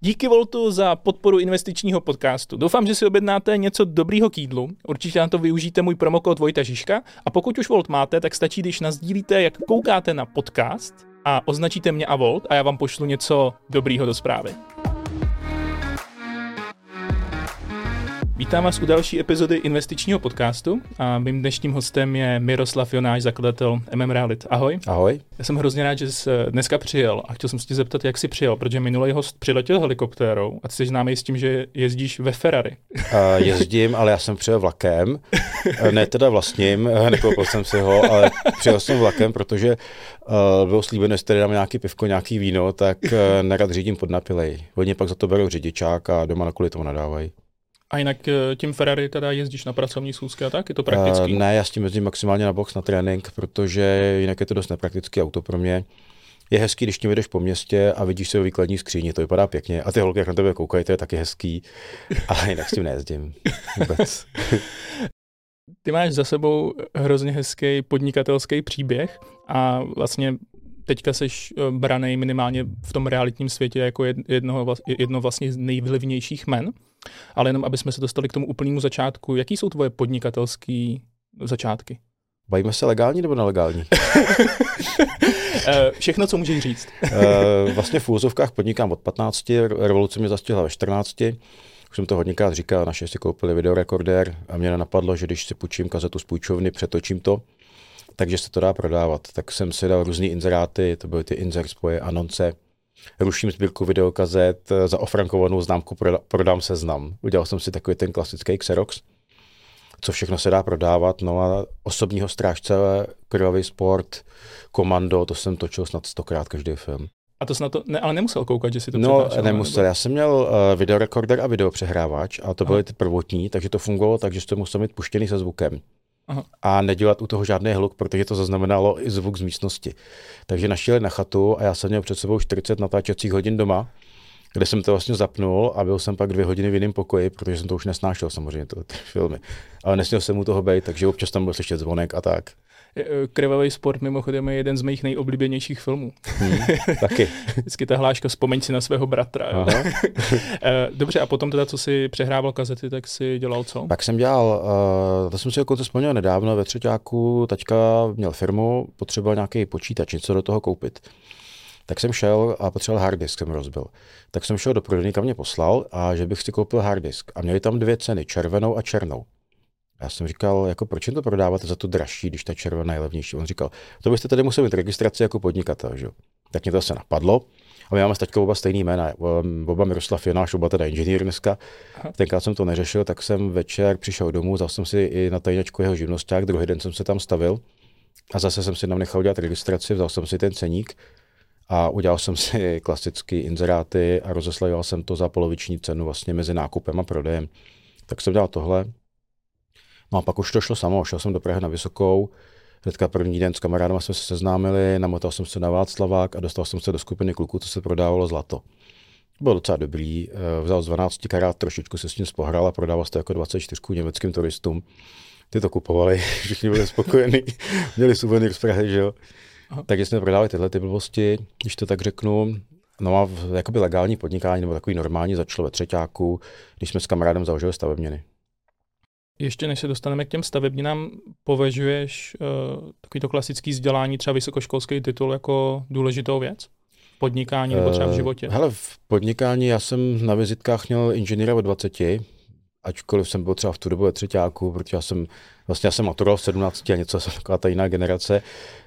Díky Voltu za podporu investičního podcastu. Doufám, že si objednáte něco dobrýho k jídlu. Určitě na to využijte můj promokód Vojta Žižka. A pokud už Volt máte, tak stačí, když nazdílíte, jak koukáte na podcast a označíte mě a Volt a já vám pošlu něco dobrýho do zprávy. Vítám vás u další epizody investičního podcastu a mým dnešním hostem je Miroslav Jonáš, zakladatel MM Realit. Ahoj. Ahoj. Já jsem hrozně rád, že jsi dneska přijel a chtěl jsem se tě zeptat, jak jsi přijel, protože minulý host přiletěl helikoptérou a ty jsi známý s tím, že jezdíš ve Ferrari. Uh, jezdím, ale já jsem přijel vlakem, ne teda vlastním, nekoupil jsem si ho, ale přijel jsem vlakem, protože uh, bylo slíbeno, jestli tady dám nějaký pivko, nějaký víno, tak uh, nerad řídím pod napilej. Hodně pak za to berou řidičák a doma na kvůli tomu nadávají. A jinak eh, tím Ferrari teda jezdíš na pracovní schůzky a tak? Je to praktický? Uh, ne, já s tím jezdím maximálně na box, na trénink, protože jinak je to dost nepraktický auto pro mě. Je hezký, když tím jdeš po městě a vidíš se ve výkladní skříni, to vypadá pěkně. A ty holky, jak na tebe koukají, to je taky hezký, ale jinak s tím nejezdím vůbec. Ty máš za sebou hrozně hezký podnikatelský příběh a vlastně teďka seš eh, branej minimálně v tom realitním světě jako jedno, jedno vlastně z nejvlivnějších men. Ale jenom, aby jsme se dostali k tomu úplnému začátku, jaký jsou tvoje podnikatelské začátky? Bavíme se legální nebo nelegální? Eh, všechno, co můžeš říct. Eh, vlastně v úzovkách podnikám od 15, revoluce mě zastihla ve 14. Už jsem to hodněkrát říkal, naše si koupili videorekordér a mě napadlo, že když si půjčím kazetu z půjčovny, přetočím to, takže se to dá prodávat. Tak jsem si dal různé inzeráty, to byly ty insert spoje, anonce, ruším sbírku videokazet, za ofrankovanou známku prodám seznam. Udělal jsem si takový ten klasický Xerox, co všechno se dá prodávat. No a osobního strážce, krvavý sport, komando, to jsem točil snad stokrát každý film. A to snad to, ne, ale nemusel koukat, že si to No, nemusel. Nebo... Já jsem měl uh, videorekorder a videopřehrávač a to byly ty prvotní, takže to fungovalo tak, že to musel mít puštěný se zvukem. Aha. a nedělat u toho žádný hluk, protože to zaznamenalo i zvuk z místnosti. Takže našli na chatu a já jsem měl před sebou 40 natáčecích hodin doma, kde jsem to vlastně zapnul a byl jsem pak dvě hodiny v jiném pokoji, protože jsem to už nesnášel samozřejmě, to, ty filmy. Ale nesměl jsem mu toho být, takže občas tam byl slyšet zvonek a tak. Eh, krvavý sport mimochodem je jeden z mých nejoblíbenějších filmů. Hmm, taky. Vždycky ta hláška, vzpomeň si na svého bratra. Eh, dobře, a potom teda, co si přehrával kazety, tak si dělal co? Tak jsem dělal, uh, to jsem si dokonce vzpomněl nedávno, ve třetíku taťka měl firmu, potřeboval nějaký počítač, něco do toho koupit. Tak jsem šel a potřeboval hard disk, jsem rozbil. Tak jsem šel do prodejny, kam mě poslal a že bych si koupil hard disk. A měli tam dvě ceny, červenou a černou. Já jsem říkal, jako proč jim to prodávat za to dražší, když ta červená je levnější. On říkal, to byste tady museli mít registraci jako podnikatel, že? Tak mě to se napadlo. A my máme s taťkou oba stejný jména. Oba Miroslav Jonáš, oba teda inženýr dneska. Aha. Tenkrát jsem to neřešil, tak jsem večer přišel domů, vzal jsem si i na tajňačku jeho živnosták, druhý den jsem se tam stavil a zase jsem si tam nechal udělat registraci, vzal jsem si ten ceník a udělal jsem si klasické inzeráty a rozeslal jsem to za poloviční cenu vlastně mezi nákupem a prodejem. Tak jsem dělal tohle, No a pak už to šlo samo, šel jsem do Prahy na Vysokou, hnedka první den s kamarádama jsme se seznámili, namotal jsem se na Václavák a dostal jsem se do skupiny kluků, co se prodávalo zlato. Byl docela dobrý, eh, vzal z 12 karát, trošičku se s ním spohral a prodával to jako 24 německým turistům. Ty to kupovali, všichni byli spokojení, měli suvenýr z Prahy, že jo. Takže jsme prodávali tyhle ty blbosti, když to tak řeknu. No a jakoby legální podnikání nebo takový normální začalo ve třetíku, když jsme s kamarádem založili stavebněny. Ještě než se dostaneme k těm stavebninám, považuješ uh, takový to klasický vzdělání, třeba vysokoškolský titul, jako důležitou věc? podnikání nebo třeba v eh, životě? Uh, hele, v podnikání já jsem na vizitkách měl inženýra o 20, ačkoliv jsem byl třeba v tu dobu ve třetíku, protože já jsem, vlastně já jsem maturoval v 17 a něco, jsem taková ta jiná generace,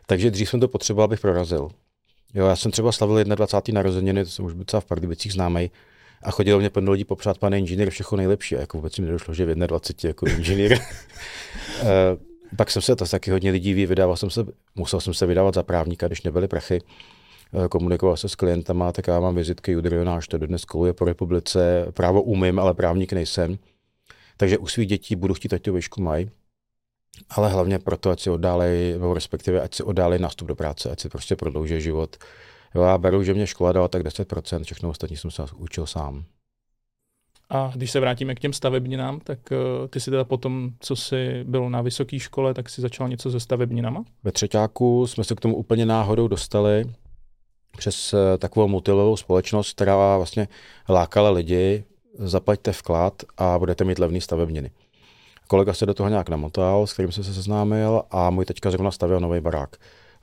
takže dřív jsem to potřeboval, abych prorazil. Jo, já jsem třeba slavil 21. narozeniny, to jsem už byl třeba v Pardubicích známý, a chodilo mě plno lidí popřát, pane inženýr, všechno nejlepší. A jako vůbec mi nedošlo, že v 21 jako inženýr. Eh, pak jsem se to taky hodně lidí ví, vydával jsem se, musel jsem se vydávat za právníka, když nebyly prachy. Eh, komunikoval se s klientama, tak já mám vizitky Judrionáš, to dodnes koluje po republice. Právo umím, ale právník nejsem. Takže u svých dětí budu chtít, ať to výšku mají. Ale hlavně proto, ať si oddálej, nebo respektive ať si oddálej nástup do práce, ať si prostě prodlouží život Jo, já beru, že mě škola dala tak 10%, všechno ostatní jsem se učil sám. A když se vrátíme k těm stavebninám, tak uh, ty si teda potom, co jsi byl na vysoké škole, tak si začal něco se stavebninama? Ve třetíku jsme se k tomu úplně náhodou dostali. přes eh, takovou multilevelovou společnost, která vlastně lákala lidi, zaplaťte vklad a budete mít levný stavebniny. Kolega se do toho nějak namotal, s kterým jsem se seznámil a můj teďka zrovna stavil nový barák.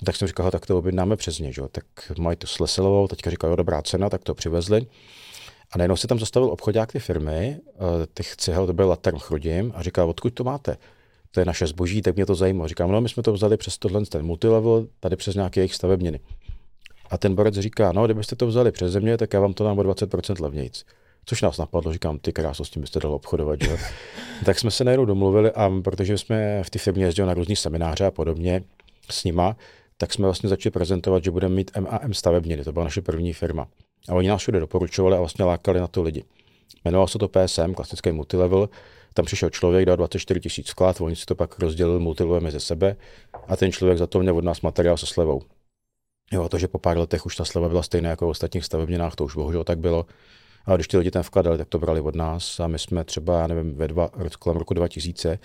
No, tak jsem říkal, tak to objednáme přes ně, že? tak mají to s Leselovou, teďka říkal, dobrá cena, tak to přivezli. A najednou se tam zastavil obchodák ty firmy, eh, těch cihel, to byl Laterm Chrudim, a říkal, odkud to máte? To je naše zboží, tak mě to zajímalo. Říkám, no my jsme to vzali přes tohle, ten multilevel, tady přes nějaké jejich stavebniny. A ten borec říká, no kdybyste to vzali přes země, tak já vám to dám o 20% levnějc. Což nás napadlo, říkám, ty krásu, s tím byste dalo obchodovat. Že? tak jsme se najednou domluvili a protože jsme v té firmě jezdili na různý semináře a podobně s nima, tak jsme vlastně začali prezentovat, že budeme mít MAM stavebniny, to byla naše první firma. A oni nás všude doporučovali a vlastně lákali na to lidi. Jmenovalo se to PSM, klasický multilevel. Tam přišel člověk, dal 24 tisíc vklad, oni si to pak rozdělili multilevel mezi sebe a ten člověk za to měl od nás materiál se slevou. Jo, to, že po pár letech už ta sleva byla stejná jako v ostatních stavebninách, to už bohužel tak bylo. A když ti lidi ten vklad dali, tak to brali od nás a my jsme třeba, já nevím, ve dva, kolem roku 2000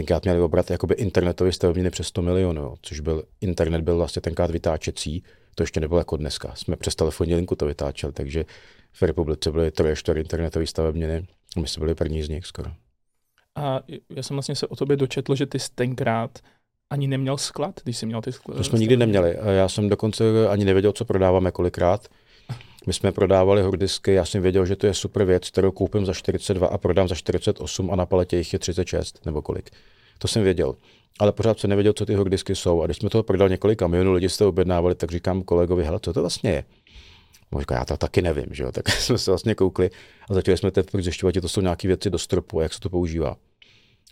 tenkrát měli obrat jakoby internetový stavebniny přes 100 milionů, jo, což byl, internet byl vlastně tenkrát vytáčecí, to ještě nebylo jako dneska. Jsme přes telefonní linku to vytáčeli, takže v republice byly troje, čtyři internetové stavebniny, my jsme byli první z nich skoro. A já jsem vlastně se o tobě dočetl, že ty jsi tenkrát ani neměl sklad, když jsi měl ty sklady? To jsme nikdy neměli. Já jsem dokonce ani nevěděl, co prodáváme kolikrát. My jsme prodávali hordisky, já jsem věděl, že to je super věc, kterou koupím za 42 a prodám za 48 a na paletě jich je 36 nebo kolik. To jsem věděl. Ale pořád jsem nevěděl, co ty hordisky jsou. A když jsme toho prodali několik kamionů, lidi jste objednávali, tak říkám kolegovi, hele, co to vlastně je? On říká, já to taky nevím, že jo? Tak jsme se vlastně koukli a začali jsme teď zjišťovat, že to jsou nějaké věci do stropu a jak se to používá.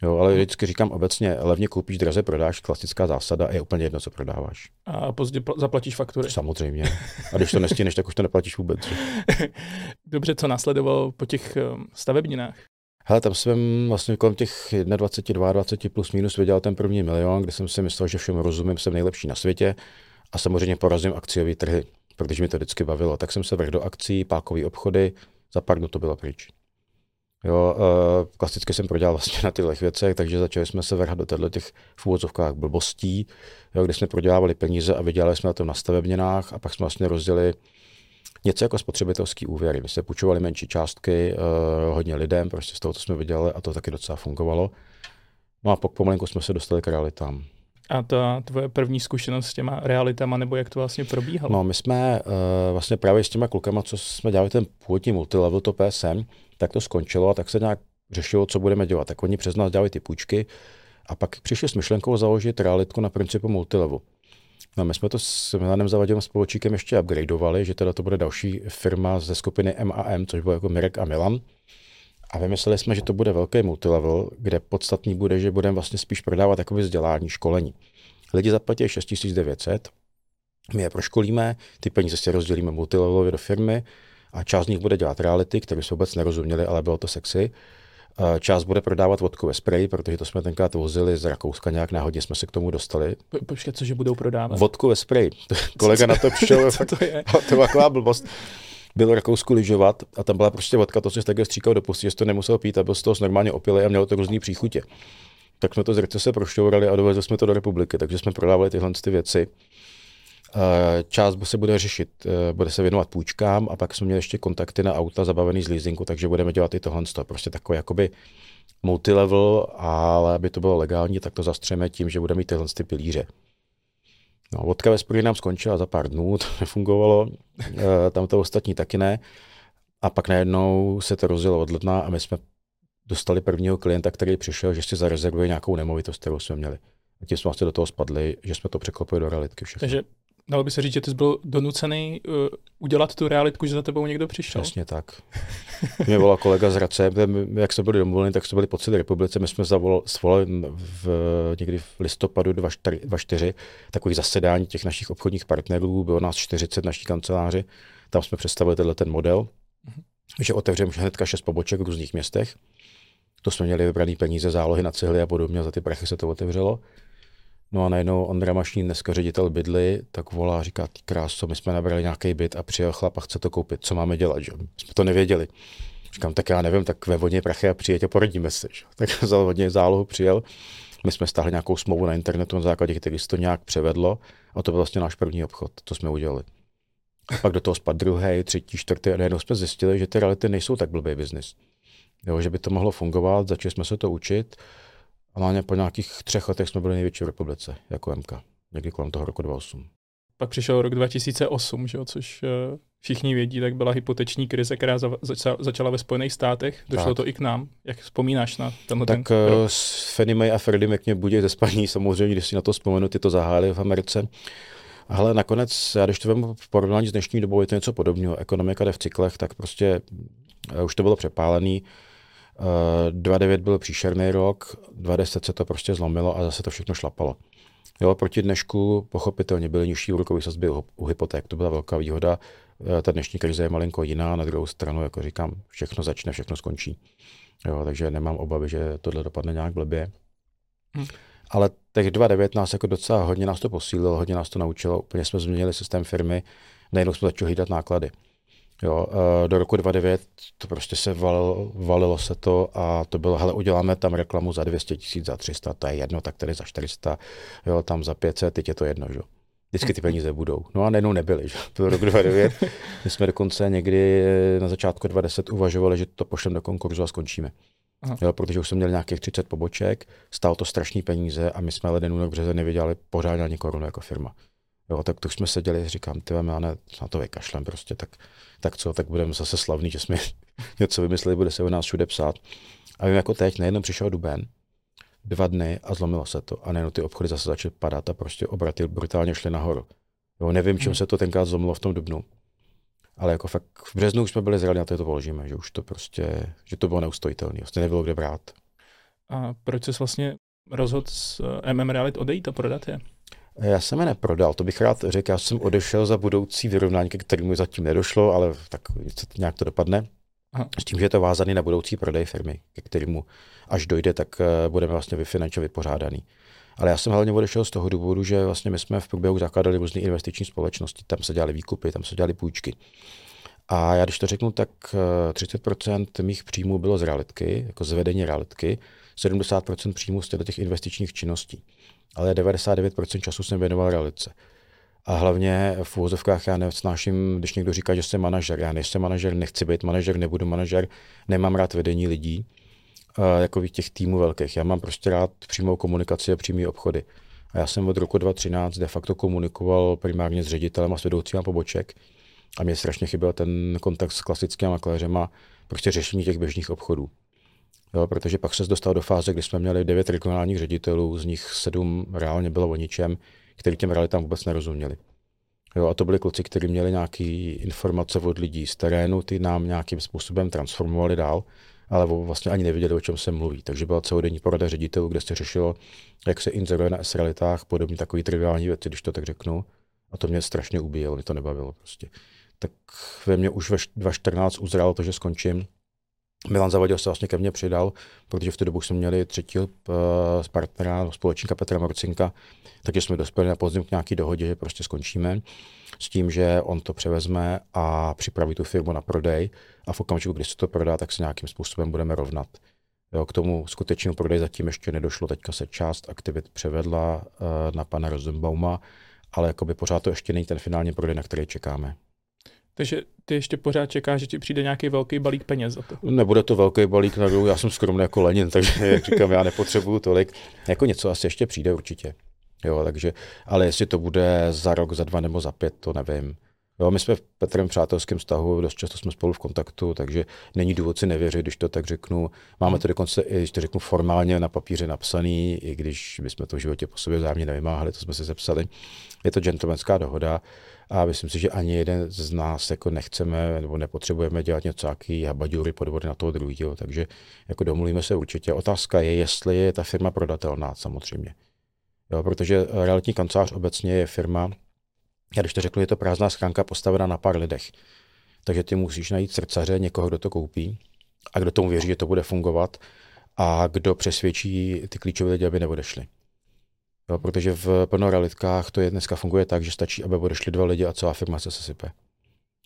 Jo, ale vždycky říkám obecně, levně koupíš, draze prodáš, klasická zásada a je úplně jedno, co prodáváš. A později zaplatíš faktury. Samozřejmě. A když to nestíneš, tak už to neplatíš vůbec. Dobře, co následovalo po těch um, stavebninách? Hele, tam jsem vlastně kolem těch 21, 22 plus minus vydělal ten první milion, kde jsem si myslel, že všem rozumím, jsem nejlepší na světě a samozřejmě porazím akciové trhy, protože mi to vždycky bavilo. Tak jsem se vrhl do akcí, pákové obchody, za pár dnů to bylo pryč. Jo, uh, klasicky jsem prodělal vlastně na těchto věcech, takže začali jsme se vrhat do těchto těch v úvodzovkách blbostí, jo, kde jsme prodělávali peníze a vydělali jsme na tom na stavebninách a pak jsme vlastně rozdělili něco jako spotřebitelský úvěry. My jsme půjčovali menší částky uh, hodně lidem, prostě z toho, co jsme vydělali a to taky docela fungovalo. No a pak pomalinku jsme se dostali k realitám. A ta tvoje první zkušenost s těma realitama, nebo jak to vlastně probíhalo? No, my jsme uh, vlastně právě s těma klukama, co jsme dělali ten původní multilevel, to PSM, tak to skončilo a tak se nějak řešilo, co budeme dělat. Tak oni přes nás dělali ty půjčky a pak přišli s myšlenkou založit realitku na principu multilevelu. No, my jsme to s Milanem Zavadilem společníkem ještě upgradeovali, že teda to bude další firma ze skupiny MAM, což bylo jako Mirek a Milan. A vymysleli jsme, že to bude velký multilevel, kde podstatný bude, že budeme vlastně spíš prodávat takové vzdělání, školení. Lidi zaplatí 6900, my je proškolíme, ty peníze si rozdělíme multilevelově do firmy a část z nich bude dělat reality, které jsme vůbec nerozuměli, ale bylo to sexy. Část bude prodávat vodkové spray, protože to jsme tenkrát vozili z Rakouska, nějak náhodně jsme se k tomu dostali. Po, počkej, cože budou prodávat? Vodkové spray. Kolega na to přišel. co to je? to byla taková blbost. Byl Rakousku lyžovat a tam byla prostě vodka, to si takhle stříkal do pusty, že to nemusel pít a byl z toho normálně opilý a mělo to různý příchutě. Tak jsme to z se prošťourali a dovezli jsme to do republiky, takže jsme prodávali tyhle ty věci. Část se bude řešit, eh, bude se věnovat půjčkám a pak jsme měli ještě kontakty na auta zabavený z leasingu, takže budeme dělat i tohle. Prostě takový jakoby multilevel, ale aby to bylo legální, tak to zastřeme tím, že budeme mít tyhle ty pilíře. No, vodka ve nám skončila za pár dnů, to nefungovalo, eh, tam to ostatní taky ne. A pak najednou se to rozjelo od ledna a my jsme dostali prvního klienta, který přišel, že si zarezervuje nějakou nemovitost, kterou jsme měli. A tím jsme vlastně do toho spadli, že jsme to překlopili do realitky všechno. Takže dalo by se říct, že ty jsi byl donucený uh, udělat tu realitku, že za tebou někdo přišel. Přesně tak. Mě volal kolega z Hradce, jak jsme byli domluveni, tak jsme byli po celé republice. My jsme zavolali, svolali v, někdy v listopadu 2004 takových zasedání těch našich obchodních partnerů, bylo nás 40 naší kanceláři, tam jsme představili tenhle ten model, mm-hmm. že otevřeme hnedka šest poboček v různých městech. To jsme měli vybraný peníze, zálohy na cihly a podobně, za ty prachy se to otevřelo. No a najednou Ondra Mašnín, dneska ředitel bydly, tak volá a říká, ty kráso, my jsme nabrali nějaký byt a přijel chlap a chce to koupit, co máme dělat, že? My jsme to nevěděli. Říkám, tak já nevím, tak ve vodně prachy a přijeď a poradíme se. Že? Tak za vodně zálohu přijel. My jsme stáhli nějakou smlouvu na internetu na základě, který se to nějak převedlo a to byl vlastně náš první obchod, to jsme udělali. A pak do toho spad druhý, třetí, čtvrtý a najednou jsme zjistili, že ty reality nejsou tak blbý biznis. Jo, že by to mohlo fungovat, začali jsme se to učit a na po nějakých třech letech jsme byli největší v republice, jako MK, někdy kolem toho roku 2008. Pak přišel rok 2008, že jo, což uh, všichni vědí, tak byla hypoteční krize, která za, za, začala ve Spojených státech. Došlo tak. to i k nám. Jak vzpomínáš na tenhle tak, ten uh, s Fannie Mae a Freddie Mac mě budí ze spaní, samozřejmě, když si na to vzpomenu, ty to zahájili v Americe. Ale nakonec, já když to vemu v porovnání s dnešní dobou, je to něco podobného. Ekonomika jde v cyklech, tak prostě uh, už to bylo přepálený. Uh, 2.9 byl příšerný rok, 2.10 se to prostě zlomilo a zase to všechno šlapalo. Jo, proti dnešku pochopitelně byly nižší úrokové sazby u hypoték, to byla velká výhoda. Eh, ta dnešní krize je malinko jiná, na druhou stranu, jako říkám, všechno začne, všechno skončí. Jo, takže nemám obavy, že tohle dopadne nějak blbě. Hmm. Ale těch 2.9 nás jako docela hodně nás to posílilo, hodně nás to naučilo, úplně jsme změnili systém firmy, najednou jsme začali hlídat náklady. Jo, eh, do roku 2009 to prostě se valilo, valilo se to a to bylo, hele, uděláme tam reklamu za 200 tisíc, za 300, to je jedno, tak tady za 400, jo, tam za 500, teď je to jedno, že? Vždycky ty peníze budou. No a najednou nebyly, že? Byl rok 2009. My jsme dokonce někdy na začátku 2010 uvažovali, že to pošleme do konkurzu a skončíme. Aha. Jo, protože už jsme měli nějakých 30 poboček, stalo to strašný peníze a my jsme leden, únor, březen nevydělali pořádně ani korunu jako firma. Jo, tak to už jsme seděli, říkám, ty já ne, na to vykašlem prostě, tak, tak co, tak budeme zase slavný, že jsme něco vymysleli, bude se o nás všude psát. A vím, jako teď, najednou přišel duben, dva dny a zlomilo se to. A najednou ty obchody zase začaly padat a prostě obraty brutálně šly nahoru. Jo, nevím, čím hmm. se to tenkrát zlomilo v tom dubnu. Ale jako fakt v březnu už jsme byli zrali na to, to položíme, že už to prostě, že to bylo neustojitelné, vlastně nebylo kde brát. A proč jsi vlastně rozhodl s MM Realit odejít a prodat je? Já jsem je neprodal, to bych rád řekl. Já jsem odešel za budoucí vyrovnání, ke kterému zatím nedošlo, ale tak nějak to dopadne. Aha. S tím, že je to vázaný na budoucí prodej firmy, ke kterému až dojde, tak eh, budeme vlastně finančně vypořádaný. Ale já jsem hlavně odešel z toho důvodu, že vlastně my jsme v průběhu zakládali různé investiční společnosti, tam se dělali výkupy, tam se dělali půjčky. A já když to řeknu, tak 30% eh, mých příjmů bylo z realitky, jako z vedení realitky, 70% příjmů z těch investičních činností ale 99% času jsem věnoval realice. A hlavně v úvozovkách já nesnáším, když někdo říká, že jsem manažer. Já nejsem manažer, nechci být manažer, nebudu manažer, nemám rád vedení lidí, jako těch týmů velkých. Já mám prostě rád přímou komunikaci a přímý obchody. A já jsem od roku 2013 de facto komunikoval primárně s ředitelem a s vedoucíma poboček. A mě strašně chyběl ten kontakt s klasickými a prostě řešení těch běžných obchodů. Jo, protože pak se dostal do fáze, kdy jsme měli devět regionálních ředitelů, z nich sedm reálně bylo o ničem, který těm realitám vůbec nerozuměli. Jo, a to byli kluci, kteří měli nějaké informace od lidí z terénu, ty nám nějakým způsobem transformovali dál, ale vlastně ani nevěděli, o čem se mluví. Takže byla celodenní porada ředitelů, kde se řešilo, jak se inzeruje na S-realitách, podobně takový triviální věci, když to tak řeknu. A to mě strašně ubíjelo, mě to nebavilo prostě. Tak ve mně už ve 2014 uzrálo to, že skončím Milan Zavadil se vlastně ke mně přidal, protože v té dobu jsme měli třetího uh, z partnera, společníka Petra Marcinka, takže jsme dospěli na podzim k nějaký dohodě, že prostě skončíme s tím, že on to převezme a připraví tu firmu na prodej a v okamžiku, kdy se to prodá, tak se nějakým způsobem budeme rovnat. Jo, k tomu skutečnému prodeji zatím ještě nedošlo, teďka se část aktivit převedla uh, na pana Rosenbauma, ale jakoby pořád to ještě není ten finální prodej, na který čekáme. Takže ty ještě pořád čekáš, že ti přijde nějaký velký balík peněz za to. Nebude to velký balík na já jsem skromný jako Lenin, takže jak říkám, já nepotřebuju tolik. Jako něco asi ještě přijde určitě. Jo, takže, ale jestli to bude za rok, za dva nebo za pět, to nevím. Jo, my jsme v Petrem přátelském vztahu, dost často jsme spolu v kontaktu, takže není důvod si nevěřit, když to tak řeknu. Máme to dokonce, když to řeknu formálně na papíře napsaný, i když bychom to v životě po sobě vzájemně nevymáhali, to jsme se zepsali. Je to gentlemanská dohoda a myslím si, že ani jeden z nás jako nechceme nebo nepotřebujeme dělat něco, jaký habaďury podvody na toho druhého, takže jako domluvíme se určitě. Otázka je, jestli je ta firma prodatelná samozřejmě. Jo, protože realitní kancelář obecně je firma, já když to řeknu, je to prázdná schránka postavená na pár lidech. Takže ty musíš najít srdcaře, někoho, kdo to koupí a kdo tomu věří, že to bude fungovat a kdo přesvědčí ty klíčové lidi, aby neodešli. Jo, protože v plnorealitkách to je dneska funguje tak, že stačí, aby odešli dva lidi a celá firma se sesype.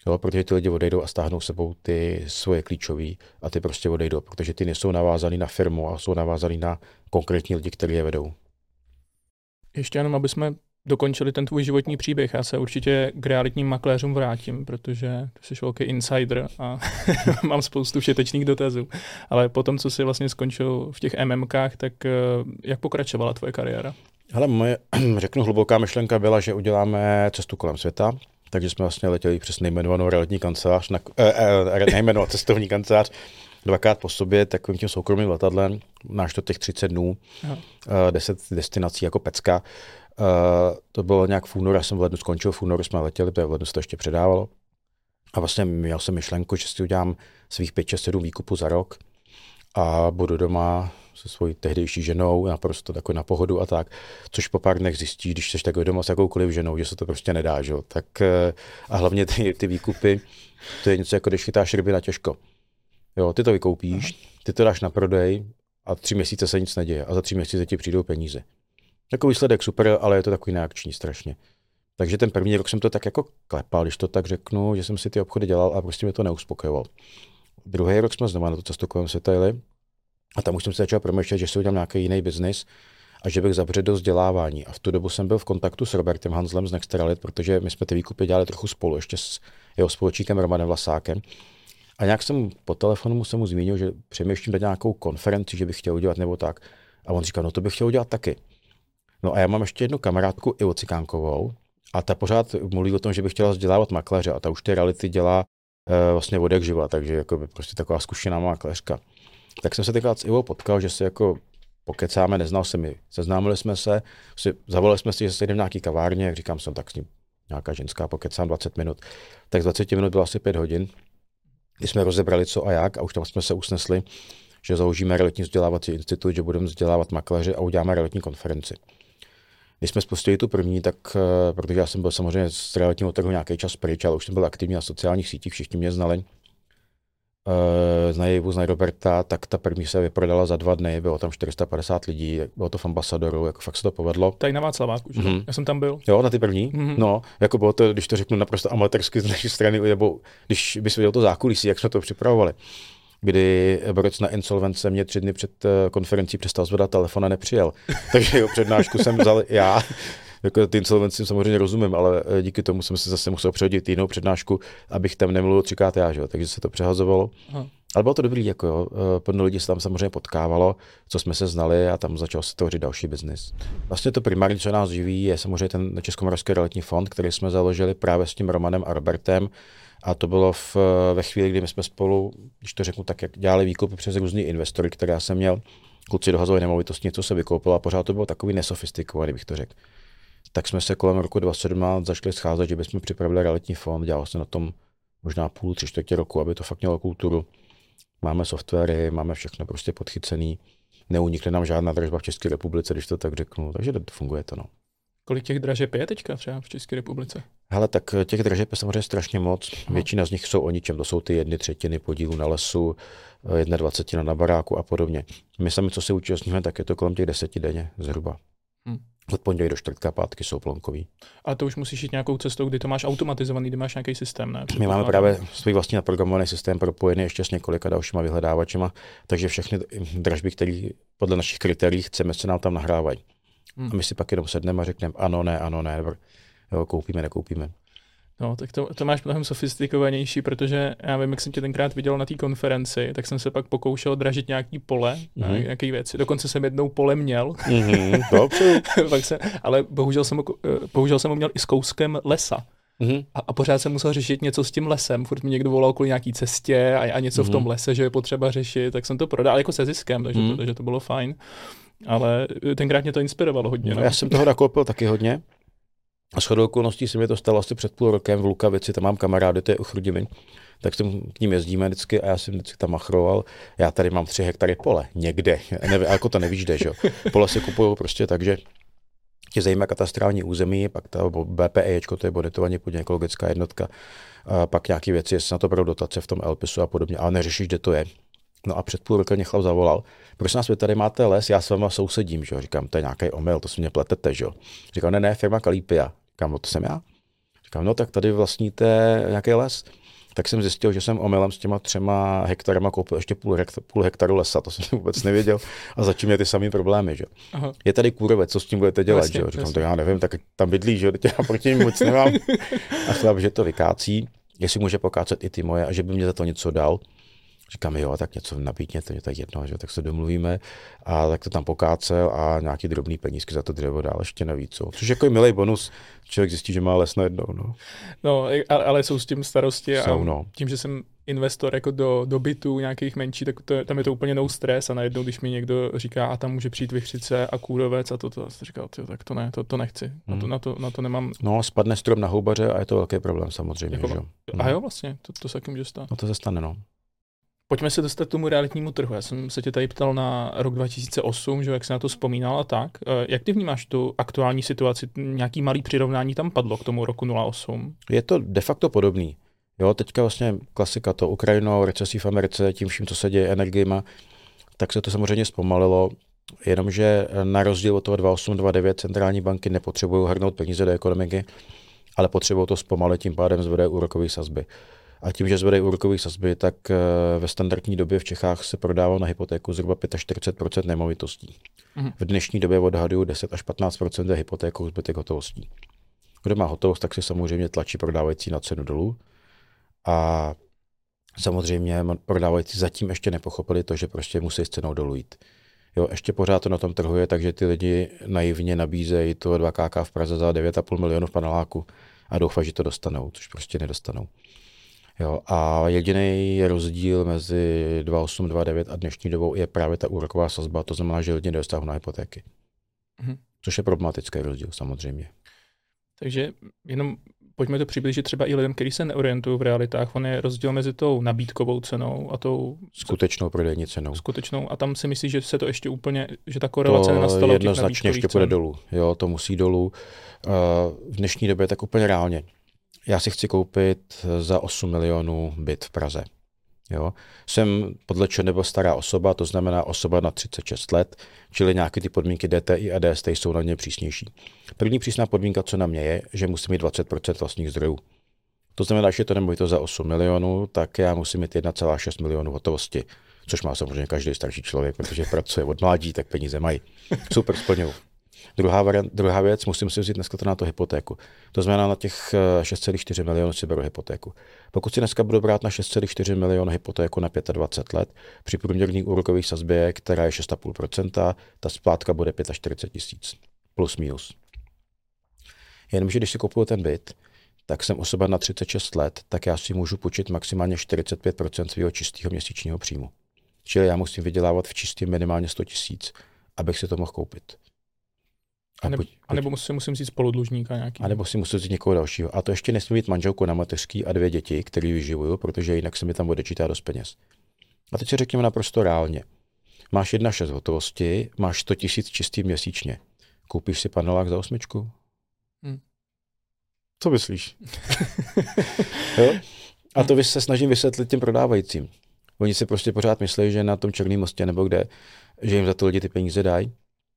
Jo, protože ty lidi odejdou a stáhnou sebou ty svoje klíčové a ty prostě odejdou, protože ty nejsou navázaný na firmu a jsou navázaný na konkrétní lidi, kteří je vedou. Ještě jenom, aby jsme dokončili ten tvůj životní příběh. Já se určitě k realitním makléřům vrátím, protože ty jsi velký insider a mám spoustu všetečných dotazů. Ale potom, co jsi vlastně skončil v těch MMKách, tak eh, jak pokračovala tvoje kariéra? Hele, moje, řeknu, hluboká myšlenka byla, že uděláme cestu kolem světa, takže jsme vlastně letěli přes nejmenovanou realitní kancelář, na, eh, eh, nejmenovanou cestovní kancelář, dvakrát po sobě takovým tím soukromým letadlem, náš to těch 30 dnů, Aha. 10 destinací jako pecka. Uh, to bylo nějak v únoru, já jsem v lednu skončil, v únoru jsme letěli, protože v lednu se to ještě předávalo. A vlastně měl jsem myšlenku, že si udělám svých 5-6-7 výkupů za rok a budu doma se svojí tehdejší ženou, naprosto takový na pohodu a tak, což po pár dnech zjistí, když jsi takový doma s jakoukoliv ženou, že se to prostě nedá, že? Tak, eh, a hlavně ty, ty výkupy, to je něco jako když chytáš ryby na těžko. Jo, ty to vykoupíš, ty to dáš na prodej a tři měsíce se nic neděje a za tři měsíce ti přijdou peníze. Jako výsledek super, ale je to takový neakční strašně. Takže ten první rok jsem to tak jako klepal, když to tak řeknu, že jsem si ty obchody dělal a prostě mě to neuspokojoval. Druhý rok jsme znovu na to cestu kolem světa jeli a tam už jsem se začal promýšlet, že si udělám nějaký jiný biznis a že bych zabředl do vzdělávání. A v tu dobu jsem byl v kontaktu s Robertem Hanslem z Nextralit, protože my jsme ty výkupy dělali trochu spolu, ještě s jeho společníkem Romanem Vlasákem. A nějak jsem po telefonu jsem mu zmínil, že přemýšlím dát nějakou konferenci, že bych chtěl udělat nebo tak. A on říkal, no to bych chtěl udělat taky. No a já mám ještě jednu kamarádku Ivo Cikánkovou a ta pořád mluví o tom, že by chtěla vzdělávat makléře a ta už ty reality dělá e, vlastně od jak živa, takže jako by prostě taková zkušená makléřka. Tak jsem se teďka s Ivo potkal, že se jako pokecáme, neznal jsem mi. Seznámili jsme se, si, zavolali jsme si, že se jdeme v nějaký kavárně, jak říkám, jsem tak s ním nějaká ženská, pokecám 20 minut. Tak z 20 minut bylo asi 5 hodin, kdy jsme rozebrali co a jak a už tam jsme se usnesli, že založíme realitní vzdělávací institut, že budeme vzdělávat makléře a uděláme realitní konferenci. Když jsme spustili tu první, tak eh, protože já jsem byl samozřejmě z realitního trhu nějaký čas pryč, ale už jsem byl aktivní na sociálních sítích, všichni mě znali, Uh, znají Ivu, znají Roberta, tak ta první se vyprodala za dva dny, bylo tam 450 lidí, bylo to v ambasadoru, jako fakt se to povedlo. Tady na Václaváku, že? Mm-hmm. Já jsem tam byl. Jo, na ty první? Mm-hmm. No, jako bylo to, když to řeknu naprosto amatérsky z naší strany, nebo když bys viděl to zákulisí, jak jsme to připravovali kdy borec na insolvence mě tři dny před eh, konferencí přestal zvedat telefon a nepřijel. Takže jeho přednášku jsem vzal já. Jako ty insolvencím samozřejmě rozumím, ale eh, díky tomu jsem se zase musel přehodit jinou přednášku, abych tam nemluvil třikrát já, že? takže se to přehazovalo. Aha. Ale bylo to dobrý, jako jo. Eh, plno lidí se tam samozřejmě potkávalo, co jsme se znali a tam začal se tvořit další biznis. Vlastně to primární, co nás živí, je samozřejmě ten Českomoravský realitní fond, který jsme založili právě s tím Romanem a Robertem a to bylo v, ve chvíli, kdy my jsme spolu, když to řeknu tak, jak dělali výkupy přes různý investory, které já jsem měl, kluci dohazovali nemovitosti, něco se vykoupilo a pořád to bylo takový nesofistikovaný, bych to řekl. Tak jsme se kolem roku 2017 začali scházet, že bychom připravili realitní fond, dělal se na tom možná půl, tři čtvrtě roku, aby to fakt mělo kulturu. Máme softwary, máme všechno prostě podchycený, neunikne nám žádná dražba v České republice, když to tak řeknu, takže funguje to. No. Kolik těch dražeb je teďka třeba v České republice? Hele, tak eh, těch dražeb je samozřejmě strašně moc. Většina z nich jsou o ničem. To jsou ty jedny třetiny podílu na lesu, eh, jedna dvacetina na baráku a podobně. My sami, co se účastníme, tak je to kolem těch deseti denně zhruba. Hmm. Od pondělí do čtvrtka pátky jsou plonkový. A to už musíš jít nějakou cestou, kdy to máš automatizovaný, kdy máš nějaký systém, ne? My máme právě svůj vlastní naprogramovaný systém propojený ještě s několika dalšíma vyhledávačima, takže všechny dražby, které podle našich kritérií chceme, se nám tam nahrávají. Hmm. A my si pak jenom sedneme a řekneme ano, ne, ano, ne, jo, koupíme, nekoupíme. No, tak to, to máš mnohem sofistikovanější, protože já vím, jak jsem tě tenkrát viděl na té konferenci, tak jsem se pak pokoušel dražit nějaký pole, mm-hmm. nějaké věci. Dokonce jsem jednou pole měl. Mm-hmm, pak se, ale bohužel jsem, ho, eh, bohužel jsem ho měl i s kouskem lesa. Mm-hmm. A, a pořád jsem musel řešit něco s tím lesem. Furt mi někdo volal kvůli nějaký cestě a, a něco mm-hmm. v tom mhm. lese, že je potřeba řešit, tak jsem to prodal jako se ziskem, takže, mm-hmm. to, takže to bylo fajn. Ale tenkrát mě to inspirovalo hodně. No, no. Já jsem toho nakoupil taky hodně. A shodou okolností se mi to stalo asi před půl rokem v Lukavici, tam mám kamarády, to je u Chrudimi, tak jsem k ním jezdíme vždycky a já jsem vždycky tam machroval. Já tady mám tři hektary pole, někde, nevím, jako to nevíš, že jo. Pole si kupuju prostě tak, že tě zajímá katastrální území, pak ta BPE, to je bonitovaně pod ekologická jednotka, a pak nějaké věci, jestli na to budou dotace v tom LPSu a podobně, ale neřešíš, kde to je. No a před půl rokem mě chlap zavolal, proč nás vy tady máte les, já s váma sousedím, že jo? Říkám, to je nějaký omyl, to si mě pletete, že jo? Říkám, ne, ne, firma Kalípia. Říkám, no to jsem já. Říkám, no tak tady vlastníte nějaký les. tak jsem zjistil, že jsem omylem s těma třema hektarama koupil ještě půl, hektar, půl hektaru lesa, to jsem vůbec nevěděl a začím mě ty samé problémy, že? Aha. Je tady kůrovec, co s tím budete dělat, vlastně, že? Říkám, vlastně. to já nevím, tak tam bydlí, že? Teď já proti ním moc nemám. A chlap, že to vykácí, jestli může pokácet i ty moje a že by mě za to něco dal. Říkám, jo, tak něco nabídněte, mě tak jedno, že? tak se domluvíme. A tak to tam pokácel a nějaký drobný penízky za to dřevo dál ještě navíc. Co? Což jako je milý bonus, člověk zjistí, že má les najednou. No, no ale jsou s tím starosti jsou, a no. tím, že jsem investor jako do, do bytů nějakých menší, tak to, tam je to úplně no stres a najednou, když mi někdo říká, a tam může přijít vychřice a kůrovec a to, to, to říkal, tyjo, tak to ne, to, to nechci, hmm. na, to, na, to, na to nemám. No, spadne strom na houbaře a je to velký problém samozřejmě. Jako, že? A jo, vlastně, to, to se taky může stát. No to se stane, no. Pojďme se dostat k tomu realitnímu trhu. Já jsem se tě tady ptal na rok 2008, že jak se na to vzpomínal a tak. Eh, jak ty vnímáš tu aktuální situaci? Nějaký malý přirovnání tam padlo k tomu roku 08? Je to de facto podobný. Jo, teďka vlastně klasika to Ukrajinou, recesí v Americe, tím vším, co se děje energiema, tak se to samozřejmě zpomalilo, jenomže na rozdíl od toho 2829 centrální banky nepotřebují hrnout peníze do ekonomiky, ale potřebují to zpomalit, tím pádem zvedají úrokové sazby. A tím, že zvedají úrokové sazby, tak eh, ve standardní době v Čechách se prodává na hypotéku zhruba 45 nemovitostí. Mm. V dnešní době odhaduju 10 až 15% je hypotékou zbytek hotovostí. Kdo má hotovost, tak si samozřejmě tlačí prodávající na cenu dolů. A samozřejmě prodávající zatím ještě nepochopili to, že prostě musí s cenou dolů jít. Jo, ještě pořád to na tom trhu je, takže ty lidi naivně nabízejí to 2KK v Praze za 9,5 milionů v paneláku a doufají, že to dostanou, což prostě nedostanou. Jo, a jediný rozdíl mezi 2829 a dnešní dobou je právě ta úroková sazba, to znamená, že lidi nedostávají na hypotéky. Mhm. Což je problematický rozdíl samozřejmě. Takže jenom pojďme to přiblížit třeba i lidem, kteří se neorientují v realitách. On je rozdíl mezi tou nabídkovou cenou a tou skutečnou prodejní cenou. Skutečnou. A tam si myslíš, že se to ještě úplně, že ta korelace nenastala To jednoznačně ještě půjde dolů. Jo, to musí dolů. v dnešní době tak úplně reálně já si chci koupit za 8 milionů byt v Praze. Jo. Jsem podle nebo stará osoba, to znamená osoba na 36 let, čili nějaké ty podmínky DTI a DST jsou na ně přísnější. První přísná podmínka, co na mě je, že musím mít 20% vlastních zdrojů. To znamená, že to nemovito za 8 milionů, tak já musím mít 1,6 milionů hotovosti, což má samozřejmě každý starší člověk, protože pracuje od mládí, tak peníze mají. Super splňují. Druhá, variant, druhá věc, musím si vzít dneska na to hypotéku. To znamená, na těch 6,4 eh, milionů si beru hypotéku. Pokud si dneska budu brát na 6,4 milionů hypotéku na 25 let, při průměrných úrokových sazbě, která je 6,5%, ta splátka bude 45 tisíc. Plus minus. Jenomže když si kupuju ten byt, tak jsem osoba na 36 let, tak já si můžu počít maximálně 45% svého čistého měsíčního příjmu. Čili já musím vydělávat v čistém minimálně 100 tisíc, abych si to mohl koupit. A, nebo, pojď, a nebo musím, musím si spoludlužníka nějaký. A nebo si musím vzít někoho dalšího. A to ještě nesmí být manželku na mateřský a dvě děti, které vyživuju, protože jinak se mi tam odečítá dost peněz. A teď si řekněme naprosto reálně. Máš jedna šest hotovosti, máš 100 tisíc čistý měsíčně. Koupíš si panelák za osmičku? Hmm. Co myslíš? jo? A to se snažím vysvětlit těm prodávajícím. Oni si prostě pořád myslí, že na tom Černém mostě nebo kde, že jim za to lidi ty peníze dají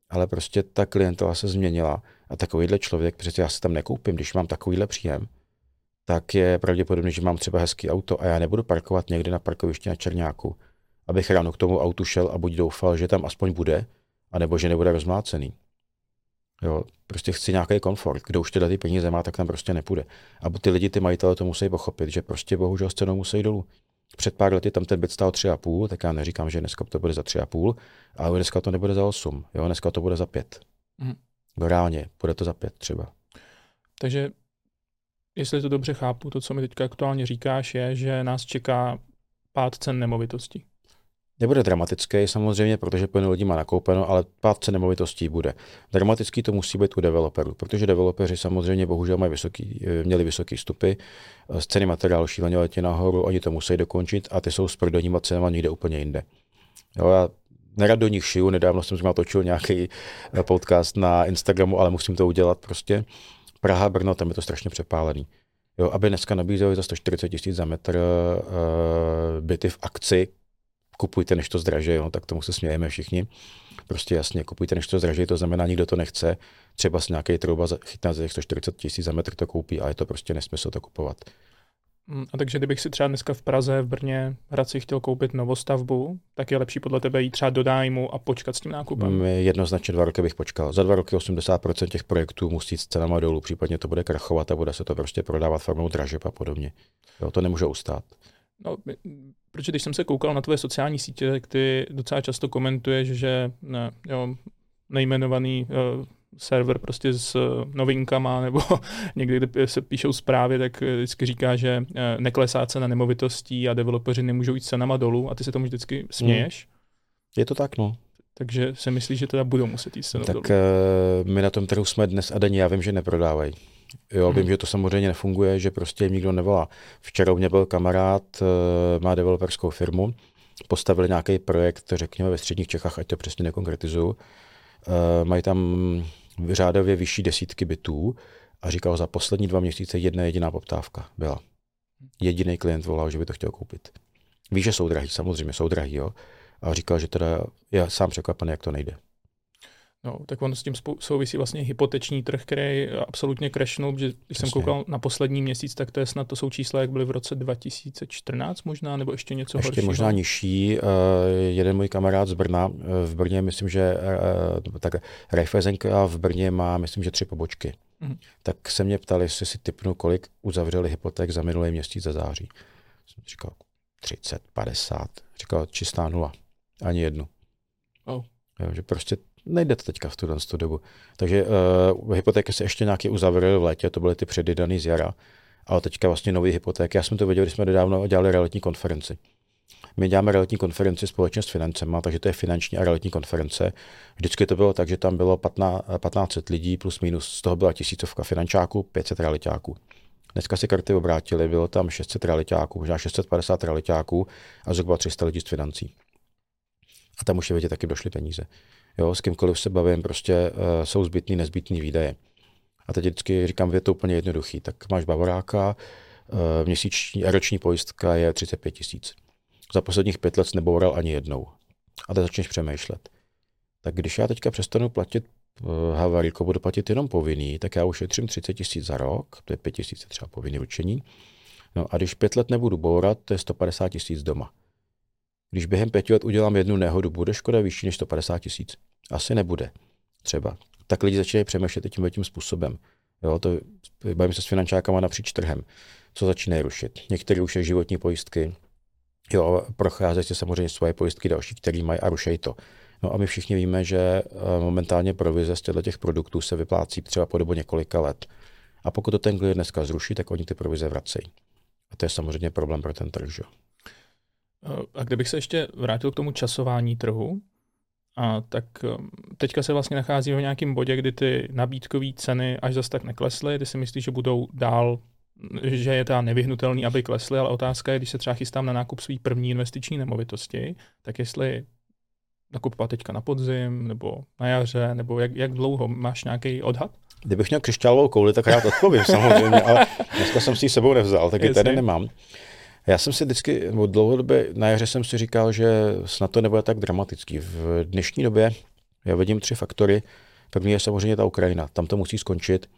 ale prostě ta klientela se změnila a takovýhle člověk, přece já se tam nekoupím, když mám takovýhle příjem, tak je pravděpodobné, že mám třeba hezký auto a já nebudu parkovat někde na parkovišti na Černáku, abych ráno k tomu autu šel a buď doufal, že tam aspoň bude, anebo že nebude rozmlácený. Jo, prostě chci nějaký komfort. Kdo už tyhle ty peníze má, tak tam prostě nepůjde. A ty lidi, ty majitele to musí pochopit, že prostě bohužel s cenou musí dolů. Před pár lety tam ten byt stál 3,5, tak já neříkám, že dneska to bude za 3,5, ale dneska to nebude za 8, jo, dneska to bude za 5. Mm. No reálně, bude to za 5 třeba. Takže jestli to dobře chápu, to, co mi teďka aktuálně říkáš, je, že nás čeká pád cen nemovitostí. Nebude dramatický samozřejmě, protože plno lidí má nakoupeno, ale pátce nemovitostí bude. Dramatický to musí být u developerů, protože developeři samozřejmě bohužel mají vysoký, měli vysoké stupy, z ceny materiálu šíleně letí nahoru, oni to musí dokončit a ty jsou s prodejníma cenama někde úplně jinde. Jo, já nerad do nich šiju, nedávno jsem si točil nějaký eh, podcast na Instagramu, ale musím to udělat prostě. Praha, Brno, tam je to strašně přepálený. Jo, aby dneska nabízeli za 140 tisíc za metr uh, byty v akci, kupujte, než to zdraží, jo, tak tomu se smějeme všichni. Prostě jasně, kupujte, než to zdraží, to znamená, nikdo to nechce. Třeba si nějaký trouba chytná za 140 tisíc za metr to koupí a je to prostě nesmysl to kupovat. Mm, a takže kdybych si třeba dneska v Praze, v Brně, Hradci chtěl koupit novostavbu, tak je lepší podle tebe jít třeba do nájmu a počkat s tím nákupem? Mm, jednoznačně dva roky bych počkal. Za dva roky 80% těch projektů musí s cenama dolů, případně to bude krachovat a bude se to prostě prodávat formou dražeb a podobně. Jo, to nemůže ustát. No, protože když jsem se koukal na tvoje sociální sítě, tak ty docela často komentuješ, že ne, jo, nejmenovaný uh, server prostě s eh, novinkama, nebo někdy, kde se píšou zprávy, tak eh, vždycky říká, že neklesá cena nemovitostí a developeři nemůžou jít cenama dolů a ty se tomu vždycky směješ. Hmm. Je to tak, no. Takže se myslíš, že teda budou muset jít cenou tak dolů? Tak my na tom trhu jsme dnes a denně, já vím, že neprodávají. Jo, hmm. vím, že to samozřejmě nefunguje, že prostě jim nikdo nevolá. Včera u mě byl kamarád, má developerskou firmu, postavili nějaký projekt, řekněme, ve středních Čechách, ať to přesně nekonkretizuju. Mají tam řádově vyšší desítky bytů a říkal, za poslední dva měsíce jedna jediná poptávka byla. Jediný klient volal, že by to chtěl koupit. Víš, že jsou drahý, samozřejmě jsou drahý, jo. A říkal, že teda je sám překvapený, jak to nejde. No, tak on s tím souvisí vlastně hypoteční trh, který absolutně crashnul, protože když Přesně. jsem koukal na poslední měsíc, tak to je snad, to jsou čísla, jak byly v roce 2014 možná, nebo ještě něco ještě horšího. možná nižší. Uh, jeden můj kamarád z Brna, uh, v Brně, myslím, že uh, tak Raiffeisenka v Brně má, myslím, že tři pobočky. Mm. Tak se mě ptali, jestli si typnu, kolik uzavřeli hypoték za minulý měsíc za září. Jsem říkal 30, 50. Říkal čistá nula. Ani jednu. Oh. Jo, že prostě nejde to teďka v tuhle dobu. Takže uh, hypotéky se ještě nějaký uzavřely v létě, to byly ty předydaný z jara, ale teďka vlastně nový hypotéky. Já jsem to viděl, když jsme nedávno dělali realitní konferenci. My děláme realitní konferenci společně s financema, takže to je finanční a realitní konference. Vždycky to bylo tak, že tam bylo 15, 1500 lidí plus minus, z toho byla tisícovka finančáků, 500 realitáků. Dneska si karty obrátili, bylo tam 600 realitáků, možná 650 realitáků a zhruba 300 lidí z financí. A tam už je vidět, taky došly peníze. Jo, s kýmkoliv se bavím, prostě uh, jsou zbytný, nezbytný výdaje. A teď vždycky říkám, je to úplně jednoduchý. Tak máš bavoráka, uh, měsíční a roční pojistka je 35 tisíc. Za posledních pět let neboural ani jednou. A teď začneš přemýšlet. Tak když já teďka přestanu platit uh, havaríko, budu platit jenom povinný, tak já ušetřím 30 tisíc za rok, to je 5 tisíc třeba povinný určení. No a když pět let nebudu bourat, to je 150 tisíc doma. Když během pěti let udělám jednu nehodu, bude škoda vyšší než 150 tisíc? Asi nebude. Třeba. Tak lidi začínají přemýšlet tím tím způsobem. Jo, to bavím se s finančákama napříč trhem. Co začínají rušit? Někteří ruší životní pojistky, jo, procházejí si samozřejmě svoje pojistky další, které mají a rušejí to. No a my všichni víme, že eh, momentálně provize z těchto těch produktů se vyplácí třeba po dobu několika let. A pokud to ten klient dneska zruší, tak oni ty provize vracejí. A to je samozřejmě problém pro ten trh. Že? A kdybych se ještě vrátil k tomu časování trhu, a tak um, teďka se vlastně nachází v nějakém bodě, kdy ty nabídkové ceny až zase tak neklesly. Ty si myslíš, že budou dál, že je ta nevyhnutelný, aby klesly, ale otázka je, když se třeba chystám na nákup své první investiční nemovitosti, tak jestli nakupovat teďka na podzim, nebo na jaře, nebo jak, jak dlouho? Máš nějaký odhad? Kdybych měl křišťálovou kouli, tak rád odpovím samozřejmě, ale dneska jsem si ji sebou nevzal, tak ji tady nemám. Já jsem si vždycky, nebo dlouhodobě na jaře jsem si říkal, že snad to nebude tak dramatický. V dnešní době já vidím tři faktory. První je samozřejmě ta Ukrajina, tam to musí skončit.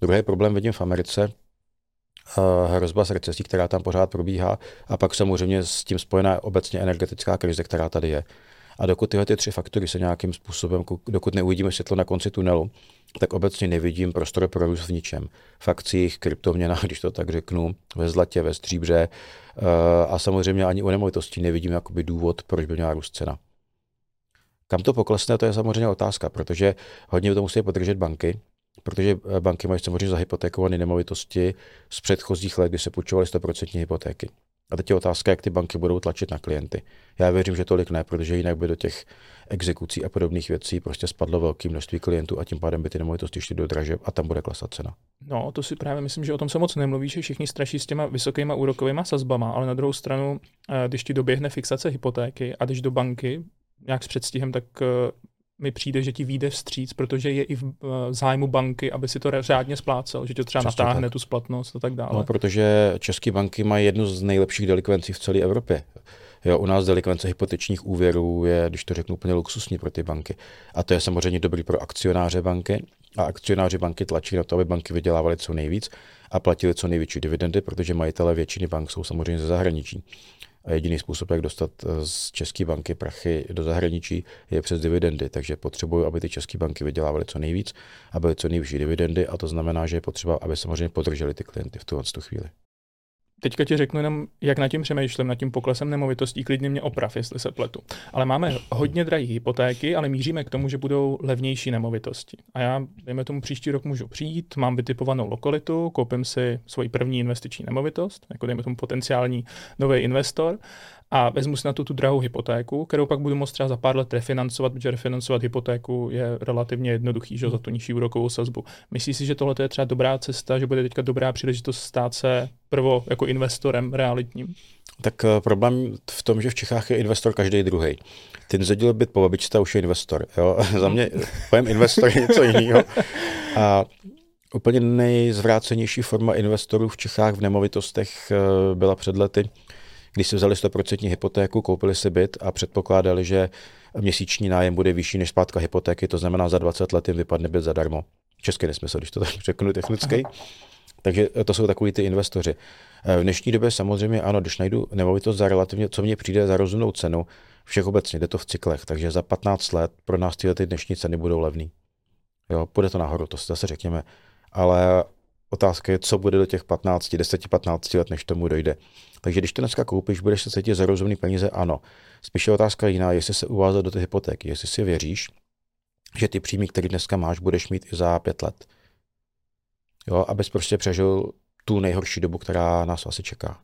Druhý problém vidím v Americe, hrozba s recesí, která tam pořád probíhá, a pak samozřejmě s tím spojená obecně energetická krize, která tady je. A dokud tyhle ty tři faktory se nějakým způsobem, dokud neuvidíme světlo na konci tunelu, tak obecně nevidím prostor pro růst v ničem. V akcích, kryptoměnách, když to tak řeknu, ve zlatě, ve stříbře eh, a samozřejmě ani u nemovitostí nevidím jakoby důvod, proč by měla růst cena. Kam to poklesne, to je samozřejmě otázka, protože hodně to musí podržet banky, protože eh, banky mají samozřejmě zahypotékované nemovitosti z předchozích let, kdy se půjčovaly 100% hypotéky. A teď je otázka, jak ty banky budou tlačit na klienty. Já věřím, že tolik ne, protože jinak by do těch exekucí a podobných věcí prostě spadlo velké množství klientů a tím pádem by ty nemovitosti šly do dražeb a tam bude klesat cena. No, to si právě myslím, že o tom se moc nemluví, že všichni straší s těma vysokýma úrokovými sazbama, ale na druhou stranu, eh, když ti doběhne fixace hypotéky a když do banky nějak s předstihem, tak eh, mi přijde, že ti vyjde vstříc, protože je i v eh, zájmu banky, aby si to řádně splácel, že to třeba Přesně natáhne tak. tu splatnost a tak dále. No, protože české banky mají jednu z nejlepších delikvencí v celé Evropě. Jo, u nás delikvence hypotečních úvěrů je, když to řeknu, úplně luxusní pro ty banky. A to je samozřejmě dobrý pro akcionáře banky. A akcionáři banky tlačí na to, aby banky vydělávaly co nejvíc a platili co největší dividendy, protože majitele většiny bank jsou samozřejmě ze zahraničí. A jediný způsob, jak dostat eh, z České banky prachy do zahraničí, je přes dividendy. Takže potřebují, aby ty české banky vydělávaly co nejvíc, aby co nejvyšší dividendy, a to znamená, že je potřeba, aby samozřejmě podrželi ty klienty v tu, v tu chvíli. Teďka ti řeknu jenom, jak nad tím přemýšlím, nad tím poklesem nemovitostí, klidně mě oprav, jestli se pletu. Ale máme hodně drahé hypotéky, ale míříme k tomu, že budou levnější nemovitosti. A já, dejme tomu, příští rok můžu přijít, mám vytipovanou lokalitu, koupím si svoji první investiční nemovitost, jako dejme tomu potenciální nový investor a vezmu si na to tu drahou hypotéku, kterou pak budu moct třeba za pár let refinancovat, protože refinancovat hypotéku je relativně jednoduchý, že za tu nižší úrokovou sazbu. Myslíš si, že tohle je třeba dobrá cesta, že bude teďka dobrá příležitost stát se prvo jako investorem realitním? Tak uh, problém v tom, že v Čechách je investor každý druhý. Ten zadil byt po babičce už je investor. Jo? Za mě pojem investor je něco jiného. A úplně nejzvrácenější forma investorů v Čechách v nemovitostech uh, byla před lety když si vzali 100% hypotéku, koupili si byt a předpokládali, že měsíční nájem bude vyšší než splátka hypotéky, to znamená za 20 let jim vypadne byt zadarmo. Český nesmysl, když to tak řeknu technicky. Takže to jsou takový ty investoři. V dnešní době samozřejmě ano, když najdu nemovitost za relativně, co mně přijde za rozumnou cenu, všech obecně, jde to v cyklech, takže za 15 let pro nás tyhle ty dnešní ceny budou levný. Jo, půjde to nahoru, to si zase řekněme. Ale otázka je, co bude do těch 15, 10-15 let, než tomu dojde. Takže když to dneska koupíš, budeš se cítit za rozumný peníze, ano. Spíš je otázka jiná, jestli se uvázat do té hypotéky, jestli si věříš, že ty příjmy, které dneska máš, budeš mít i za pět let. Jo, abys prostě přežil tu nejhorší dobu, která nás asi čeká.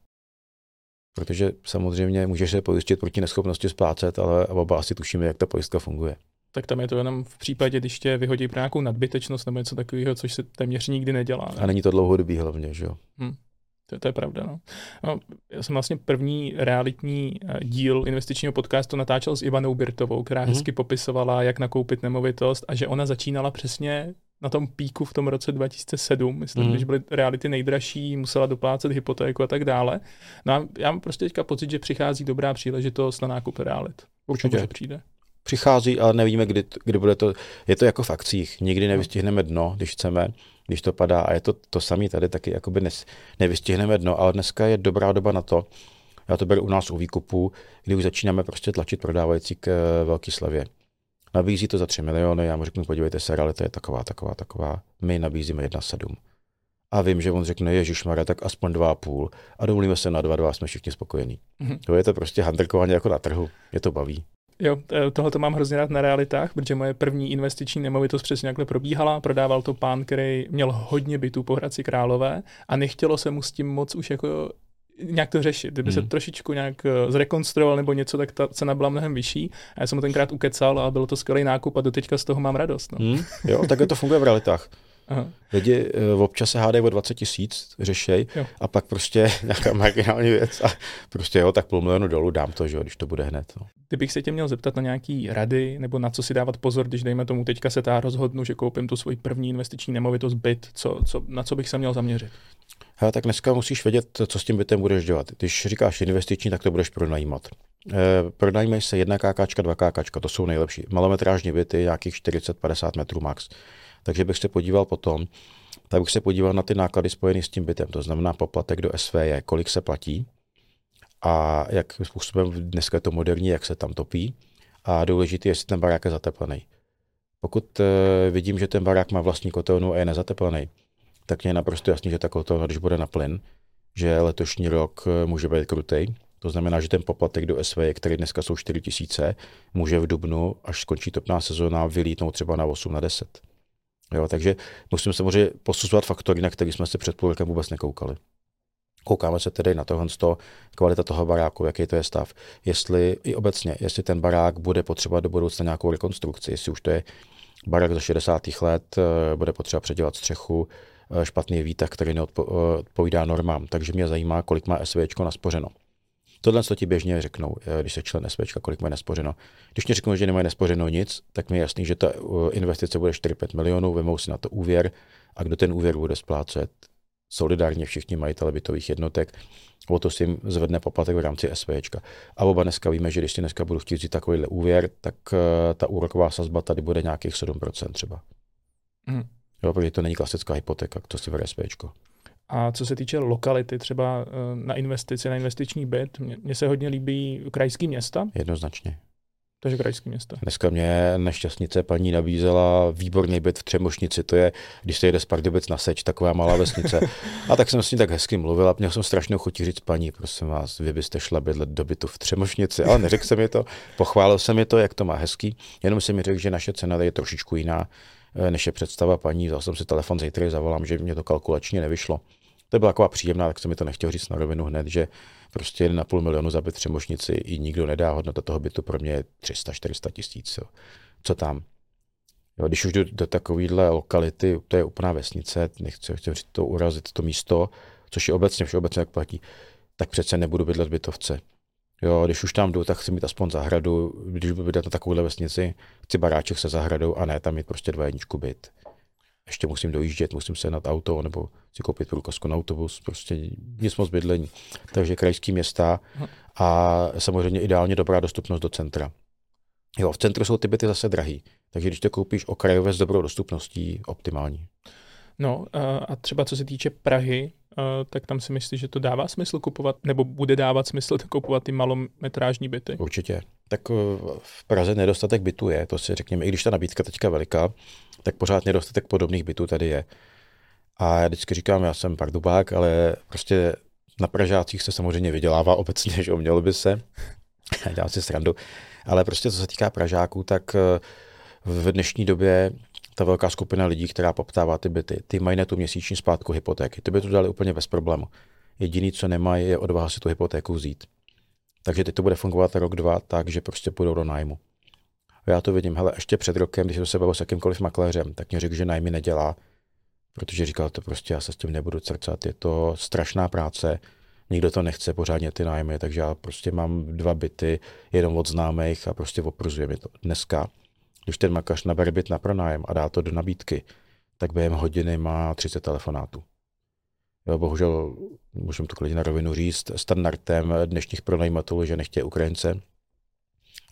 Protože samozřejmě můžeš se pojistit proti neschopnosti splácet, ale oba asi tušíme, jak ta pojistka funguje. Tak tam je to jenom v případě, když tě vyhodí pro nějakou nadbytečnost nebo něco takového, což se téměř nikdy nedělá. Ne? A není to dlouhodobý hlavně, že jo? Hmm. To, to je pravda. No. No, já jsem vlastně první realitní eh, díl investičního podcastu natáčel s Ivanou Birtovou, která mm-hmm. hezky popisovala, jak nakoupit nemovitost a že ona začínala přesně na tom píku v tom roce 2007, myslím, mm. když byly reality nejdražší, musela doplácet hypotéku a tak dále. No a já mám prostě teďka pocit, že přichází dobrá příležitost na nákup realit. Určitě. Že přijde. Přichází, ale nevíme, kdy, kdy bude to. Je to jako v akcích. Nikdy nevystihneme dno, když chceme když to padá. A je to to samé tady taky, jakoby nes, nevystihneme dno, ale dneska je dobrá doba na to, já to beru u nás u výkupu, kdy už začínáme prostě tlačit prodávající k eh, velký slavě. Nabízí to za 3 miliony, já mu řeknu, podívejte se, realita je taková, taková, taková. My nabízíme 1,7. A vím, že on řekne, Ježíš Mara, tak aspoň 2,5 a domluvíme se na 2,2, jsme všichni spokojení. Mm-hmm. To je to prostě handrkování jako na trhu, mě to baví. Jo, tohle to mám hrozně rád na realitách, protože moje první investiční nemovitost přesně takhle probíhala. Prodával to pán, který měl hodně bytů po Hradci Králové a nechtělo se mu s tím moc už jako nějak to řešit. Kdyby hmm. se trošičku nějak eh, zrekonstruoval nebo něco, tak ta cena byla mnohem vyšší. A já jsem mu tenkrát ukecal a bylo to skvělý nákup a doteďka z toho mám radost. No. Hmm. Jo, takhle to funguje v realitách. Aha. Lidi uh, občas se hádají o 20 tisíc, řešej, jo. a pak prostě nějaká marginální věc a prostě jo, tak půl milionu dolů dám to, že jo, když to bude hned. No. Kdybych se tě měl zeptat na nějaký rady, nebo na co si dávat pozor, když dejme tomu teďka se tá rozhodnu, že koupím tu svoji první investiční nemovitost byt, co, co, na co bych se měl zaměřit? Hele, tak dneska musíš vědět, co s tím bytem budeš dělat. Když říkáš investiční, tak to budeš pronajímat. E, pronajímají se jedna kákačka, dva kákačka, to jsou nejlepší. Malometrážní byty, nějakých 40-50 metrů max. Takže bych se podíval potom, tak bych se podíval na ty náklady spojené s tím bytem, to znamená poplatek do SVJ, kolik se platí a jak způsobem dneska je to moderní, jak se tam topí a důležité je, jestli ten barák je zateplený. Pokud uh, vidím, že ten barák má vlastní kotelnu a je nezateplený, tak mě je naprosto jasný, že ta kotelna, když bude na plyn, že letošní rok eh, může být krutej. To znamená, že ten poplatek do SV, který dneska jsou 4 tisíce, může v dubnu, až skončí topná sezóna, vylítnout třeba na 8 na 10. Jo, takže musím samozřejmě posuzovat faktory, na které jsme se před půl rokem vůbec nekoukali. Koukáme se tedy na tohle, kvalita toho baráku, jaký to je stav. Jestli i obecně, jestli ten barák bude potřeba do budoucna nějakou rekonstrukci, jestli už to je barák ze 60. let, eh, bude potřeba předělat střechu, eh, špatný výtah, který neodpovídá normám. Takže mě zajímá, kolik má SVČ naspořeno. Tohle co ti běžně řeknou, eh, když se člen SVČ, kolik mají nespořeno. Když mi řeknou, že nemají nespořeno nic, tak mi je jasný, že ta investice bude 4-5 milionů, vemou si na to úvěr a kdo ten úvěr bude splácet, solidárně všichni majitele bytových jednotek, o to si jim zvedne poplatek v rámci SVčka. A oba dneska víme, že když si dneska budu chtít vzít takovýhle úvěr, tak uh, ta úroková sazba tady bude nějakých 7% třeba. Mm. Jo, protože to není klasická hypotéka, to si bere SVčko. A co se týče lokality, třeba eh, na investici, na investiční byt, mně se hodně líbí krajský města. Jednoznačně. Takže krajské město. Dneska mě nešťastnice paní nabízela výborný byt v Třemošnici, to je, když se jede z Pardubic na Seč, taková malá vesnice. A tak jsem s ní tak hezky mluvil a měl jsem strašnou chuť říct, paní, prosím vás, vy byste šla bydlet do bytu v Třemošnici, ale neřekl jsem mi to, pochválil jsem mi to, jak to má hezký, jenom jsem mi řekl, že naše cena je trošičku jiná, než je představa paní, vzal jsem si telefon, zítra zavolám, že mě to kalkulačně nevyšlo. To byla taková příjemná, tak jsem mi to nechtěl říct na rovinu hned, že prostě 1,5 milionu za byt i nikdo nedá. Hodnota toho bytu pro mě je 300-400 tisíc. Co tam? Jo, když už jdu do takovéhle lokality, to je úplná vesnice, nechci, chci to urazit, to místo, což je obecně, všeobecně jak platí, tak přece nebudu bydlet v bytovce. Jo, když už tam jdu, tak chci mít aspoň zahradu, když budu bydlet na takovéhle vesnici, chci baráček se zahradou a ne tam mít prostě dva jedničku byt ještě musím dojíždět, musím se nad auto nebo si koupit průkazku na autobus, prostě nic moc bydlení. Takže krajský města a samozřejmě ideálně dobrá dostupnost do centra. Jo, v centru jsou ty byty zase drahý, takže když to koupíš okrajové s dobrou dostupností, optimální. No a třeba co se týče Prahy, tak tam si myslíš, že to dává smysl kupovat, nebo bude dávat smysl kupovat ty malometrážní byty? Určitě. Tak eh, v Praze nedostatek bytů je, to si řekněme, i když ta nabídka teďka veliká, tak pořád nedostatek podobných bytů tady je. A já vždycky říkám, já jsem pardubák, ale prostě na Pražácích se samozřejmě vydělává obecně, že mělo by se. Dělám si srandu. Ale prostě co se týká Pražáků, tak eh, v dnešní době ta velká skupina lidí, která poptává ty byty, ty mají na tu měsíční splátku hypotéky. Ty by to dali úplně bez problému. Jediný, co nemají, je odvaha si tu hypotéku vzít. Takže teď to bude fungovat rok, dva tak, že prostě půjdou do nájmu. Já to vidím, hele, ještě před rokem, když jsem se bavil s jakýmkoliv makléřem, tak mě řekl, že nájmy nedělá, protože říkal, to prostě já se s tím nebudu crcat, je to strašná práce, nikdo to nechce pořádně ty nájmy, takže já prostě mám dva byty, jenom od známých a prostě opruzuje mi to. Dneska, když ten makař nabere byt na pronájem a dá to do nabídky, tak během hodiny má 30 telefonátů. Jo, bohužel, můžeme to klidně na rovinu říct, standardem dnešních pronajímatelů, že nechtějí Ukrajince.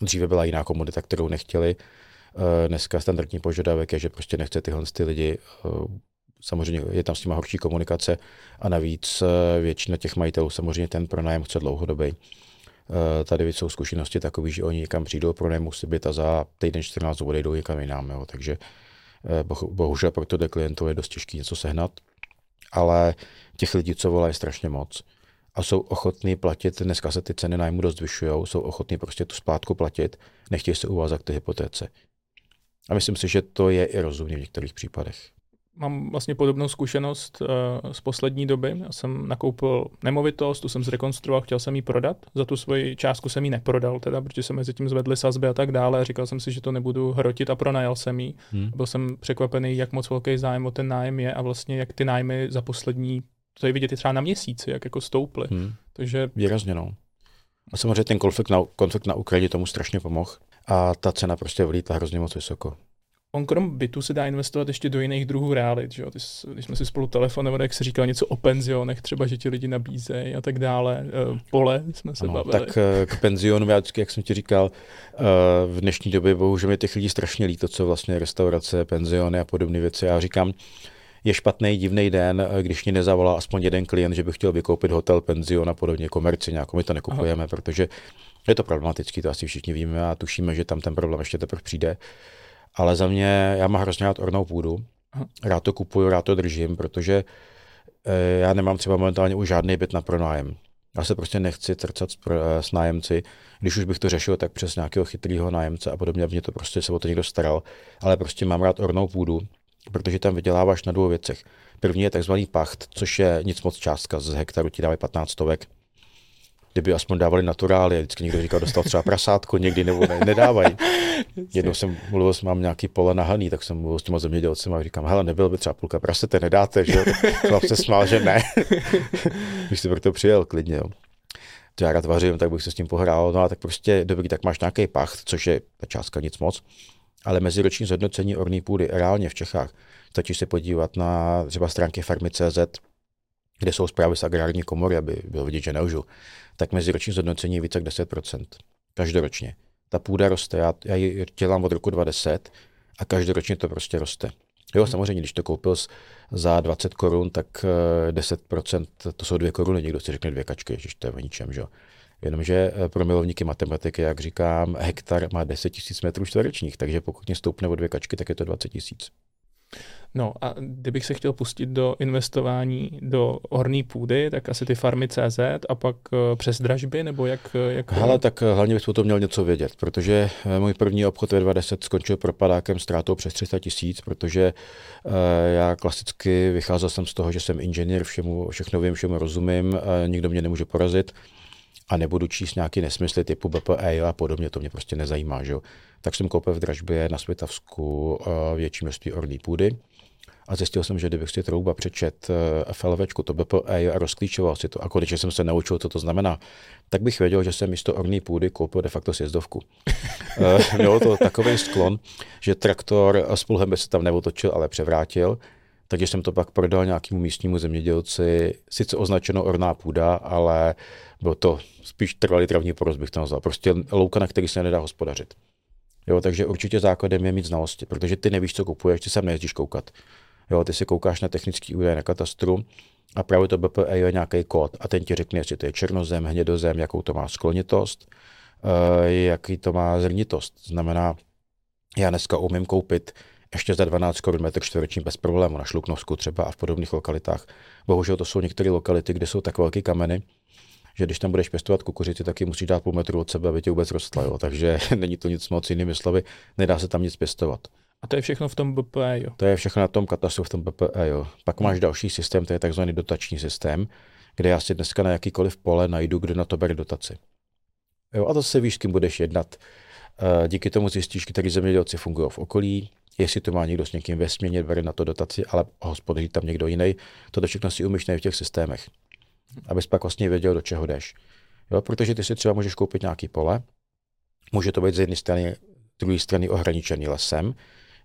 Dříve byla jiná komodita, kterou nechtěli. Eh, dneska standardní požadavek je, že prostě nechce tyhle ty lidi. Eh, samozřejmě je tam s nimi horší komunikace a navíc eh, většina těch majitelů samozřejmě ten pronájem chce dlouhodobý. Tady jsou zkušenosti takové, že oni někam přijdou, musí být a za týden 14 odejdou někam jinam. Jo. Takže bohužel pro to klientů je dost těžké něco sehnat ale těch lidí, co volají, je strašně moc. A jsou ochotní platit, dneska se ty ceny nájmu dost zvyšují, jsou ochotní prostě tu splátku platit, nechtějí se uvázat k té hypotéce. A myslím si, že to je i rozumně v některých případech mám vlastně podobnou zkušenost uh, z poslední doby. Já jsem nakoupil nemovitost, tu jsem zrekonstruoval, chtěl jsem ji prodat. Za tu svoji částku jsem ji neprodal, teda, protože se mezi tím zvedly sazby a tak dále. Říkal jsem si, že to nebudu hrotit a pronajal jsem ji. Hmm. Byl jsem překvapený, jak moc velký zájem o ten nájem je a vlastně jak ty nájmy za poslední, to je vidět i třeba na měsíci, jak jako stouply. Hmm. Takže... Výrazně, no. A samozřejmě ten konflikt na, konflikt na Ukrajině tomu strašně pomohl. A ta cena prostě vlítla hrozně moc vysoko. On krom bytu se dá investovat ještě do jiných druhů realit. Že jo? Ty, když jsme si spolu telefonovali, jak se říkal něco o penzionech, třeba, že ti lidi nabízejí a tak dále. Eh, pole jsme se no, bavili. Tak eh, k penzionu, já vždycky, jak jsem ti říkal, eh, v dnešní době bohužel je těch lidí strašně líto, co vlastně restaurace, penziony a podobné věci. Já říkám, je špatný, divný den, když mě nezavolá aspoň jeden klient, že by chtěl vykoupit hotel, penzion a podobně, komerci nějakou, my to nekupujeme, Aha. protože je to problematický, to asi všichni víme a tušíme, že tam ten problém ještě teprve přijde. Ale za mě, já mám hrozně rád ornou půdu. Rád to kupuju, rád to držím, protože e, já nemám třeba momentálně už žádný byt na pronájem. Já se prostě nechci trcat s, s nájemci. Když už bych to řešil, tak přes nějakého chytrého nájemce a podobně, mě to prostě se o to někdo staral. Ale prostě mám rád ornou půdu, protože tam vyděláváš na dvou věcech. První je takzvaný pacht, což je nic moc částka, z hektaru ti dávají 15 stovek kdyby aspoň dávali naturály, vždycky někdo říkal, dostal třeba prasátko někdy, nebo ne, nedávají. Jednou jsem mluvil, mám nějaký pole nahaný, tak jsem mluvil s těma zemědělcem a říkám, hele, nebyl by třeba půlka prasete, nedáte, že jo? Chlap se smál, že ne. Když jsi proto přijel, klidně, jo. To já rád vařím, tak bych se s tím pohrál. No a tak prostě dobrý, tak máš nějaký pacht, což je ta částka nic moc, ale meziroční zhodnocení orní půdy reálně v Čechách stačí se podívat na třeba stránky farmy.cz, kde jsou zprávy z agrární komory, aby bylo vidět, že nelžu, tak meziroční zhodnocení je více jak 10%. Každoročně. Ta půda roste, já, já ji dělám od roku 2010 a každoročně to prostě roste. Jo, samozřejmě, když to koupil za 20 korun, tak 10%, eh, to jsou dvě koruny, někdo si řekne dvě kačky, že to je o ničem, že? Jenomže eh, pro milovníky matematiky, jak říkám, hektar má 10 000 metrů čtverečních, takže pokud mě stoupne o dvě kačky, tak je to 20 000. No a kdybych se chtěl pustit do investování do horní půdy, tak asi ty farmy CZ a pak eh, přes dražby, nebo jak? jak... Hele, tak eh, hlavně bys o tom měl něco vědět, protože eh, můj první obchod ve 20 skončil propadákem ztrátou přes 300 tisíc, protože já klasicky vycházel jsem z toho, že jsem inženýr, všemu, všechno vím, všemu rozumím, nikdo mě nemůže porazit a nebudu číst nějaký nesmysly typu BPE a podobně, to mě prostě nezajímá. Že? Tak jsem koupil v dražbě na Světavsku větší množství orlí půdy a zjistil jsem, že kdybych si trouba přečet eh, FLV, to BPE a rozklíčoval si to a konečně jsem se naučil, co to znamená, tak bych věděl, že jsem místo orní půdy koupil de facto sjezdovku. Eh, mělo to takový sklon, že traktor s pulhem by se tam neotočil, ale převrátil, takže jsem to pak prodal nějakému místnímu zemědělci, sice označeno orná půda, ale byl to spíš trvalý travní porost, bych to nazval. Prostě louka, na který se nedá hospodařit. Jo, takže určitě základem je mít znalosti, protože ty nevíš, co kupuješ, ty sem nejezdíš koukat. Jo, ty si koukáš na technický údaje na katastru a právě to BPE je nějaký kód a ten ti řekne, jestli to je černozem, hnědozem, jakou to má sklonitost, uh, jaký to má zrnitost. Znamená, já dneska umím koupit ještě za 12 korun metr čtvereční bez problému na Šluknovsku třeba a v podobných lokalitách. Bohužel to jsou některé lokality, kde jsou tak velké kameny, že když tam budeš pěstovat kukuřici, tak ji musíš dát půl metru od sebe, aby tě vůbec rostla. Jo. Takže není to nic moc jinými slovy, nedá se tam nic pěstovat. A to je všechno v tom BPE, jo? To je všechno na tom katastru v tom BPE, jo. Pak máš další systém, to je takzvaný dotační systém, kde já si dneska na jakýkoliv pole najdu, kde na to bere dotaci. Jo, a to se víš, s kým budeš jednat. Eh, díky tomu zjistíš, který zemědělci fungují v okolí, jestli to má někdo s někým ve směně, bere na to dotaci, ale hospodaří tam někdo jiný. To všechno si umíš v těch systémech, abys pak vlastně věděl, do čeho jdeš. Jo, protože ty si třeba můžeš koupit nějaký pole, může to být z jedné strany, z druhé strany ohraničený lesem,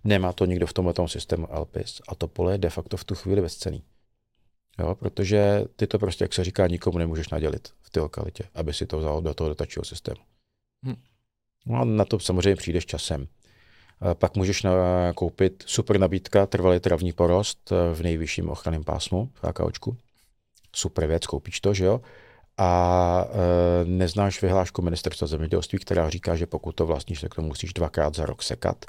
Nemá to nikdo v tomhle systému LPIS a to pole je de facto v tu chvíli bezcený. Jo, protože ty to prostě, jak se říká, nikomu nemůžeš nadělit v té lokalitě, aby si to vzal do toho dotačního systému. Hm. No a na to samozřejmě přijdeš časem. Pak můžeš koupit super nabídka, trvalý travní porost eh, v nejvyšším ochranném pásmu v AKOčku. Super věc, koupíš to, že jo? A e, neznáš vyhlášku ministerstva zemědělství, která říká, že pokud to vlastníš, tak to musíš dvakrát za rok sekat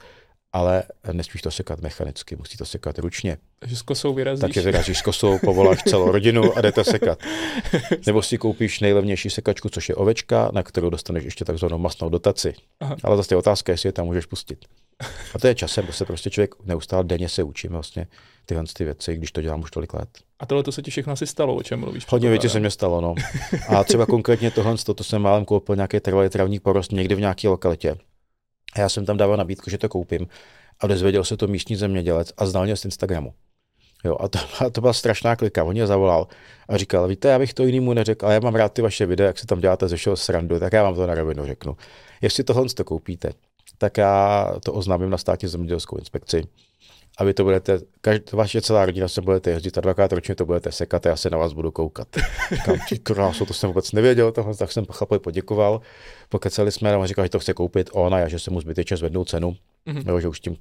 ale nesmíš to sekat mechanicky, musí to sekat ručně. Takže s kosou vyrazíš. Takže vyrazíš s kosou, povoláš celou rodinu a jdete sekat. Nebo si koupíš nejlevnější sekačku, což je ovečka, na kterou dostaneš ještě takzvanou masnou dotaci. Aha. Ale zase je otázka, jestli je tam můžeš pustit. A to je časem, to se prostě člověk neustále denně se učí vlastně tyhle ty věci, když to dělám už tolik let. A tohle to se ti všechno asi stalo, o čem mluvíš? Hodně věcí se mě stalo, no. A třeba konkrétně tohle, to, to jsem málem koupil nějaký trvalý travní porost někde v nějaké lokalitě. A já jsem tam dával nabídku, že to koupím a dozvěděl se to místní zemědělec a znal mě z Instagramu. Jo, a to, a to byla strašná klika. On mě zavolal a říkal, víte, já bych to jinému neřekl, ale já mám rád ty vaše videa, jak se tam děláte ze všeho srandu, tak já vám to na rovinu řeknu. Jestli tohle to koupíte, tak já to oznámím na státní zemědělskou inspekci a vy to budete, každý, vaše celá rodina se budete jezdit a dvakrát ročně to budete sekat a já se na vás budu koukat. Říkám, krásu, to jsem vůbec nevěděl, toho, tak jsem chlapovi poděkoval. Pokecali jsme, a on říkal, že to chce koupit on a já, že se mu zbytečně zvednou cenu, mm-hmm. jo, že už tím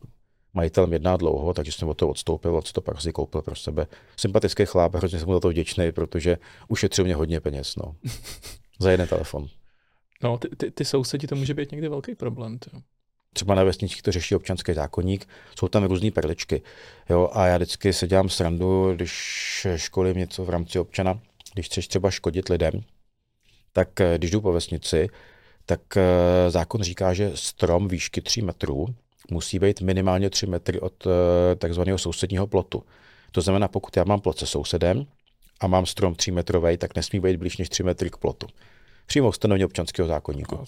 majitelem jedná dlouho, takže jsem od toho odstoupil, od to pak si koupil pro sebe. Sympatický chlap, hrozně jsem mu za to vděčný, protože ušetřil mě hodně peněz, no. za jeden telefon. No, ty, ty, ty sousedi, to může být někdy velký problém. Tě třeba na vesnicích to řeší občanský zákonník, jsou tam různé perličky. Jo, a já vždycky se dělám srandu, když školím něco v rámci občana, když chceš třeba škodit lidem, tak eh, když jdu po vesnici, tak eh, zákon říká, že strom výšky 3 metrů musí být minimálně 3 metry od eh, takzvaného sousedního plotu. To znamená, pokud já mám plot se sousedem a mám strom 3 metrový, tak nesmí být blíž než 3 metry k plotu. Přímo ustanovení občanského zákonníku.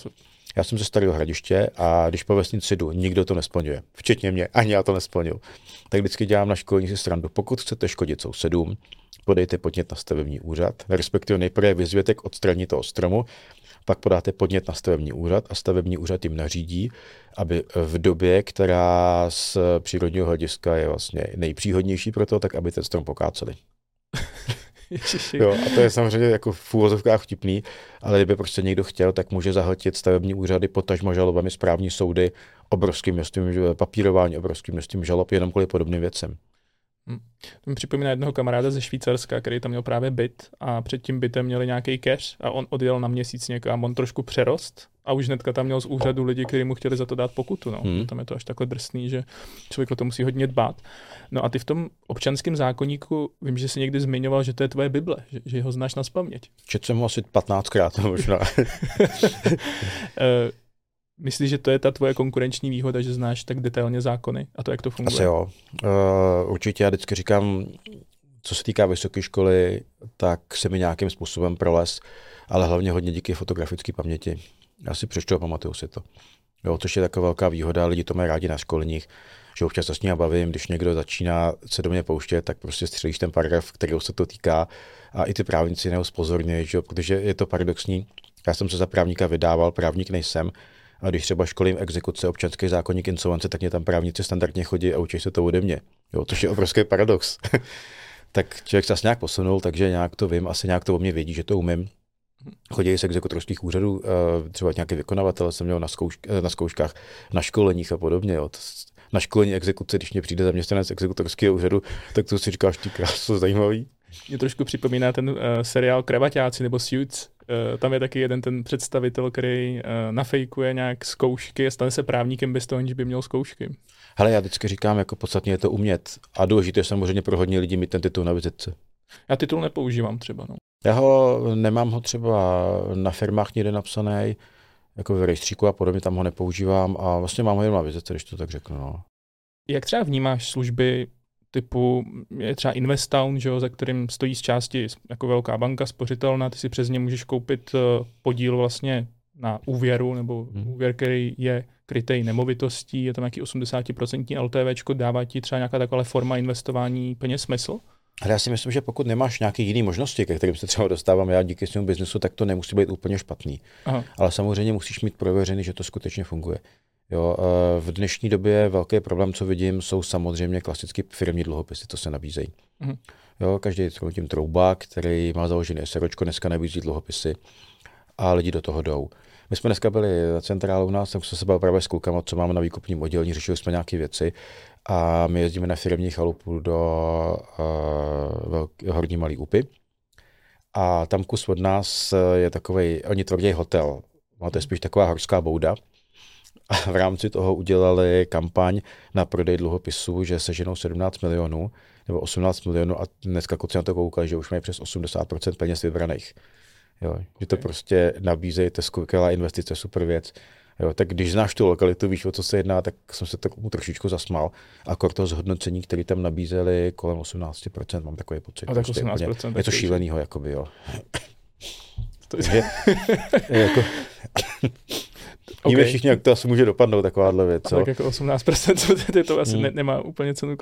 Já jsem ze Starého hradiště a když po vesnici jdu, nikdo to nesplňuje. Včetně mě, ani já to nesplnil. Tak vždycky dělám na školní si strandu. Pokud chcete škodit sousedům, podejte podnět na stavební úřad, respektive nejprve vyzvěte k odstranění toho stromu, pak podáte podnět na stavební úřad a stavební úřad jim nařídí, aby v době, která z přírodního hlediska je vlastně nejpříhodnější pro to, tak aby ten strom pokáceli. jo, a to je samozřejmě jako v úvozovkách vtipný, ale kdyby prostě někdo chtěl, tak může zahltit stavební úřady, potažmo žalobami správní soudy, obrovským množstvím papírování, obrovským množstvím žalob, jenom kvůli podobným věcem. Hmm. To mi připomíná jednoho kamaráda ze Švýcarska, který tam měl právě byt a před tím bytem měli nějaký cash a on odjel na měsíc někam, on trošku přerost a už hnedka tam měl z úřadu lidi, kteří mu chtěli za to dát pokutu. No. Hmm. Tam je to až takhle drsný, že člověk o to musí hodně dbát. No a ty v tom občanském zákonníku, vím, že jsi někdy zmiňoval, že to je tvoje Bible, že, že ho znáš na spaměť. Četl jsem ho asi 15krát možná. Myslíš, že to je ta tvoje konkurenční výhoda, že znáš tak detailně zákony a to, jak to funguje? Asi jo. Uh, určitě já vždycky říkám, co se týká vysoké školy, tak se mi nějakým způsobem proles, ale hlavně hodně díky fotografické paměti. Já si přečtu a pamatuju si to. Jo, což je taková velká výhoda, lidi to mají rádi na školních, že občas se s ním bavím, když někdo začíná se do mě pouštět, tak prostě střelíš ten paragraf, který se to týká a i ty právníci neho spozorně, že protože je to paradoxní. Já jsem se za právníka vydával, právník nejsem, a když třeba školím exekuce, občanský zákonník, insolvence, tak mě tam právníci standardně chodí a učí se to ode mě. Jo, to je obrovský paradox. tak člověk se asi nějak posunul, takže nějak to vím, asi nějak to o mě vědí, že to umím. Chodí z exekutorských úřadů, eh, třeba nějaký vykonavatel jsem měl na, zkouš, eh, na zkouškách, na školeních a podobně. Jo. Na školení exekuce, když mě přijde zaměstnanec exekutorského úřadu, tak to si říkáš, ty krásno zajímavý. Mě trošku připomíná ten uh, seriál Kravaťáci nebo Suits. Uh, tam je taky jeden ten představitel, který uh, nafejkuje nějak zkoušky a stane se právníkem bez toho, aniž by měl zkoušky. Hele, já vždycky říkám, jako podstatně je to umět. A důležité je samozřejmě pro hodně lidí mít ten titul na vizitce. Já titul nepoužívám třeba. No. Já ho nemám ho třeba na firmách někde napsaný, jako v rejstříku a podobně, tam ho nepoužívám a vlastně mám ho jenom na vizitce, když to tak řeknu. No. Jak třeba vnímáš služby typu je třeba Investown, že jo, za kterým stojí z části jako velká banka spořitelná, ty si přes ně můžeš koupit eh, podíl vlastně na úvěru, nebo hmm. úvěr, který je krytej nemovitostí, je tam nějaký 80% LTV, dává ti třeba nějaká taková forma investování peněz smysl? Ale já si myslím, že pokud nemáš nějaké jiné možnosti, ke kterým se třeba dostávám já díky svému biznesu, tak to nemusí být úplně špatný. Aha. Ale samozřejmě musíš mít prověřený, že to skutečně funguje. Jo, v dnešní době velký problém, co vidím, jsou samozřejmě klasicky firmní dluhopisy, co se nabízejí. Mm. Jo, každý tím trouba, který má založený SROčko, dneska nabízí dluhopisy a lidi do toho jdou. My jsme dneska byli na centrálu u nás, tak jsme se bavili právě s klukama, co máme na výkupním oddělení, řešili jsme nějaké věci a my jezdíme na firmní chalupu do uh, velký, Horní Malý Úpy. A tam kus od nás je takový, oni tvrdí hotel, no, to je spíš taková horská bouda, a v rámci toho udělali kampaň na prodej dluhopisů, že seženou 17 milionů nebo 18 milionů a dneska kluci na to koukali, že už mají přes 80% peněz vybraných. Jo, okay. Že to prostě nabízejí, to je skvělá investice, super věc. Jo, tak když znáš tu lokalitu, víš, o co se jedná, tak jsem se tomu trošičku zasmal. A to zhodnocení, které tam nabízeli kolem 18%, mám takový pocit. A tak 18%. Prostě je to šílenýho, jakoby, jo. To je, jako, Okay. Víme všichni, jak to asi může dopadnout, takováhle věc. Co? Tak jako 18% to, to asi hmm. ne, nemá úplně cenu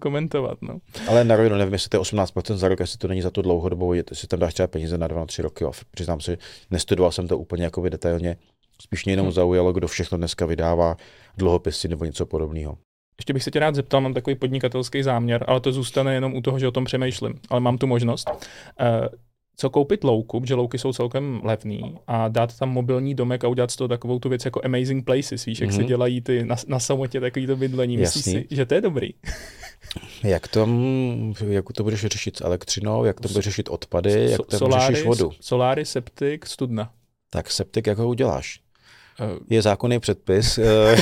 komentovat. No. Ale na rovinu nevím, jestli to je 18% za rok, jestli to není za tu dlouhodobou, jestli tam dáš třeba peníze na 2-3 roky. Přiznám si, nestudoval jsem to úplně jako detailně. Spíš mě jenom hmm. zaujalo, kdo všechno dneska vydává dluhopisy nebo něco podobného. Ještě bych se tě rád zeptal, mám takový podnikatelský záměr, ale to zůstane jenom u toho, že o tom přemýšlím, ale mám tu možnost. Co koupit louku, protože louky jsou celkem levný a dát tam mobilní domek a udělat z toho takovou tu věc jako Amazing Places, víš, jak mm-hmm. se mhm. dělají ty na, na samotě takový to bydlení. Myslíš si, že to je dobrý? jak to, jak to budeš řešit s elektřinou, jak to budeš řešit odpady, jak to budeš řešit vodu? Soláry, septik, studna. Tak septik, jak ho uděláš? Eh. Je zákonný předpis eh,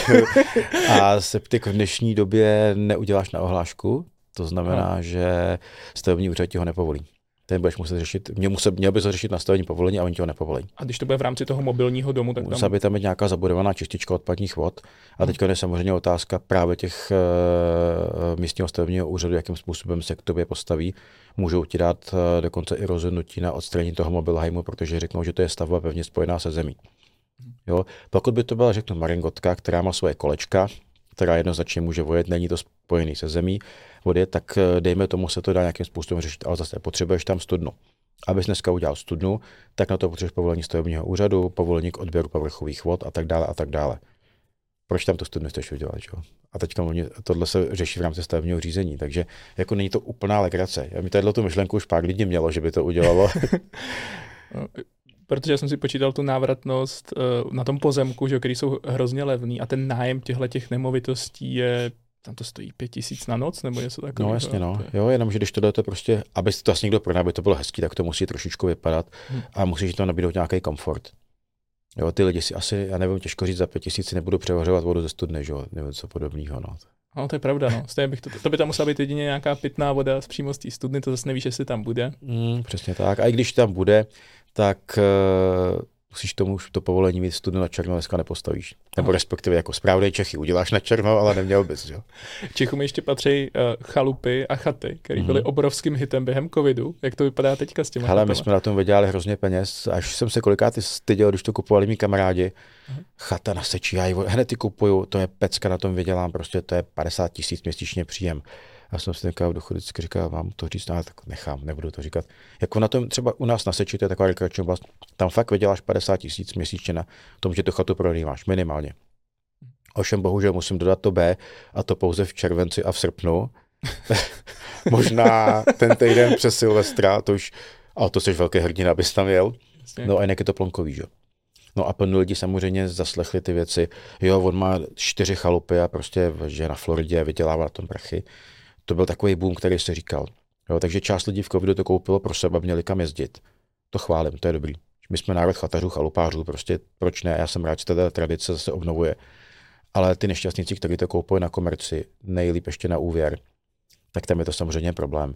a septik v dnešní době neuděláš na ohlášku, to znamená, no. že stavební úřad ti ho nepovolí ten budeš muset řešit, mě musel, měl bys řešit nastavení povolení a oni ti ho nepovolí. A když to bude v rámci toho mobilního domu, tak tam... Musela by tam být nějaká zabudovaná čistička odpadních vod. A teď je samozřejmě otázka právě těch uh, místního stavebního úřadu, jakým způsobem se k tobě postaví. Můžou ti dát uh, dokonce i rozhodnutí na odstranění toho mobilheimu, protože řeknou, že to je stavba pevně spojená se zemí. Jo? Pokud by to byla, řeknu, maringotka, která má svoje kolečka, která jednoznačně může vojet, není to spojený se zemí, vody, tak eh, dejme tomu se to dá nějakým způsobem řešit, ale zase potřebuješ tam studnu. Abys dneska udělal studnu, tak na to potřebuješ povolení stavebního úřadu, povolení k odběru povrchových vod a tak dále a tak dále. proč tam to studnu chceš udělat, jo? A oni, tohle se řeší v rámci stavebního řízení, takže jako není to úplná legrace. Já mi tadyhle tu myšlenku už pár lidí mělo, že by to udělalo. protože jsem si počítal tu návratnost uh, na tom pozemku, že, který jsou hrozně levný a ten nájem těchto těch nemovitostí je tam to stojí pět tisíc na noc nebo něco takového. No jasně, no. Jo, jenom, že když to jdete prostě, aby to asi někdo prodal, aby to bylo hezký, tak to musí trošičku vypadat hmm. a musíš to nabídnout nějaký komfort. Jo, ty lidi si asi, já nevím, těžko říct, za pět tisíc nebudou převařovat vodu ze studny, že jo, nebo co podobného, no. No, to je pravda, no. Stejně bych to, to by tam musela být jedině nějaká pitná voda z přímo z té studny, to zase nevíš, jestli tam bude. Mm, přesně tak. A i když tam bude, tak uh, musíš tomu už to povolení mít studnu na černo dneska nepostavíš. Nebo respektive jako správný Čechy uděláš na černo, ale neměl bys, jo. Čechům ještě patří uh, chalupy a chaty, které mm-hmm. byly obrovským hitem během covidu. Jak to vypadá teďka s těmi Hele, my jsme na tom vydělali hrozně peněz. Až jsem se kolikrát styděl, když to kupovali mý kamarádi. Mm-hmm. Chata na sečí, já ji hned ty kupuju, to je pecka, na tom vydělám, prostě to je 50 tisíc měsíčně příjem. Já jsem si tenkrát v duchu vždycky říkal, mám to říct, ale tak nechám, nebudu to říkat. Jako na tom třeba u nás na Seči, to je taková rekreační oblast, tam fakt vyděláš 50 tisíc měsíčně na tom, že tu chatu prodýváš, minimálně. Ovšem bohužel musím dodat to B, a to pouze v červenci a v srpnu. Možná ten týden přes Silvestra, to už, ale to jsi velký hrdina, abys tam jel. No a jinak je to plonkový, že? No a plno lidi samozřejmě zaslechli ty věci. Jo, on má čtyři chalupy a prostě že na Floridě vydělává na tom prachy to byl takový boom, který se říkal. Jo, takže část lidí v covidu to koupilo pro sebe, měli kam jezdit. To chválím, to je dobrý. My jsme národ chatařů, chalupářů, prostě proč ne, já jsem rád, že ta tradice zase obnovuje. Ale ty nešťastníci, kteří to koupili na komerci, nejlíp ještě na úvěr, tak tam je to samozřejmě problém.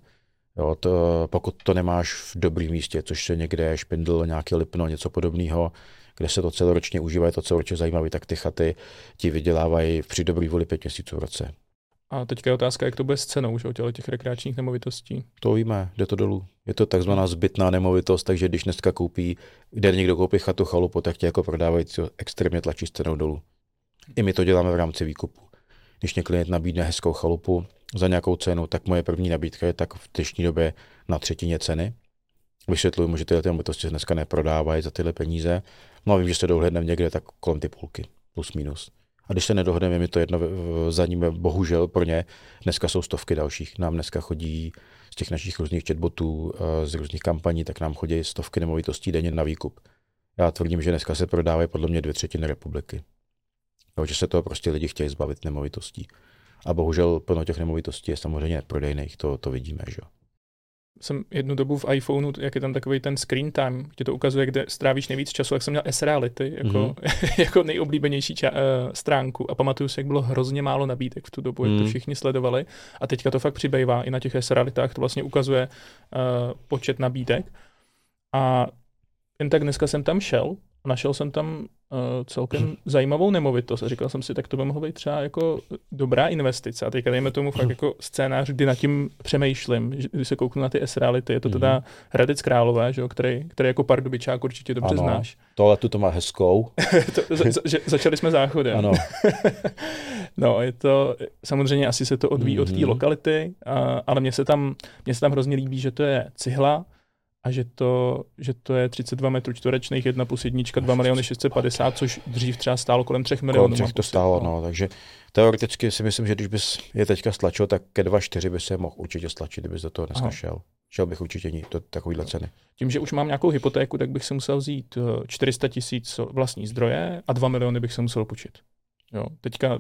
Jo, to, pokud to nemáš v dobrém místě, což se někde je špindl, nějaký lipno, něco podobného, kde se to celoročně užívá, je to celoročně zajímavé, tak ty chaty ti vydělávají při dobrý voli pět měsíců v roce. A teďka je otázka, jak to bude s cenou že, těch rekreačních nemovitostí. To víme, jde to dolů. Je to takzvaná zbytná nemovitost, takže když dneska koupí, kde někdo koupí chatu chalupu, tak tě jako prodávající extrémně tlačí s cenou dolů. I my to děláme v rámci výkupu. Když mě klient nabídne hezkou chalupu za nějakou cenu, tak moje první nabídka je tak v dnešní době na třetině ceny. Vysvětluji mu, že tyhle nemovitosti se dneska neprodávají za tyhle peníze. No a vím, že se dohledneme někde tak kolem ty půlky, plus minus. A když se nedohodneme, mi to jedno za ním, bohužel pro ně. Dneska jsou stovky dalších. Nám dneska chodí z těch našich různých chatbotů, eh, z různých kampaní, tak nám chodí stovky nemovitostí denně na výkup. Já tvrdím, že dneska se prodávají podle mě dvě třetiny republiky. No, že se toho prostě lidi chtějí zbavit nemovitostí. A bohužel plno těch nemovitostí je samozřejmě neprodejných, to, to vidíme. Že? Jsem jednu dobu v iPhoneu, jak je tam takový ten screen time, kde to ukazuje, kde strávíš nejvíc času, jak jsem měl S-Reality jako, mm-hmm. jako nejoblíbenější ča- uh, stránku a pamatuju si, jak bylo hrozně málo nabídek v tu dobu, mm. jak to mhm. všichni sledovali a teďka to fakt přibývá i na těch S-Realitách, to vlastně ukazuje uh, počet nabídek a jen tak dneska jsem tam šel našel jsem tam celkem zajímavou nemovitost a říkal jsem si, tak to by mohlo být třeba jako dobrá investice. A teďka dejme tomu fakt jako scénář, kdy nad tím přemýšlím, že když se kouknu na ty S-reality, je to teda mhm. Hradec Králové, že jo, který, který jako pardubičák určitě dobře ano, znáš. Tohle tu to má hezkou. to, za, že, začali jsme záchodem. Ano. no, je to, samozřejmě asi se to odvíjí mm-hmm. od té mhm. lokality, a, ale mně se, tam, mně se tam hrozně líbí, že to je cihla, a že to, že to je 32 metrů čtverečných, jedna plus jednička, 2 miliony 650, což dřív třeba stálo kolem 3 milionů. Kolem 3 to stálo, no. no. takže teoreticky si myslím, že když bys je teďka stlačil, tak ke 2,4 by se mohl určitě stlačit, kdybys do toho dneska Aha. šel. Šel bych určitě ní, to takovýhle ceny. Tím, že už mám nějakou hypotéku, tak bych si musel vzít 400 eh, tisíc vlastní zdroje a 2 miliony bych se musel počít. Jo, teďka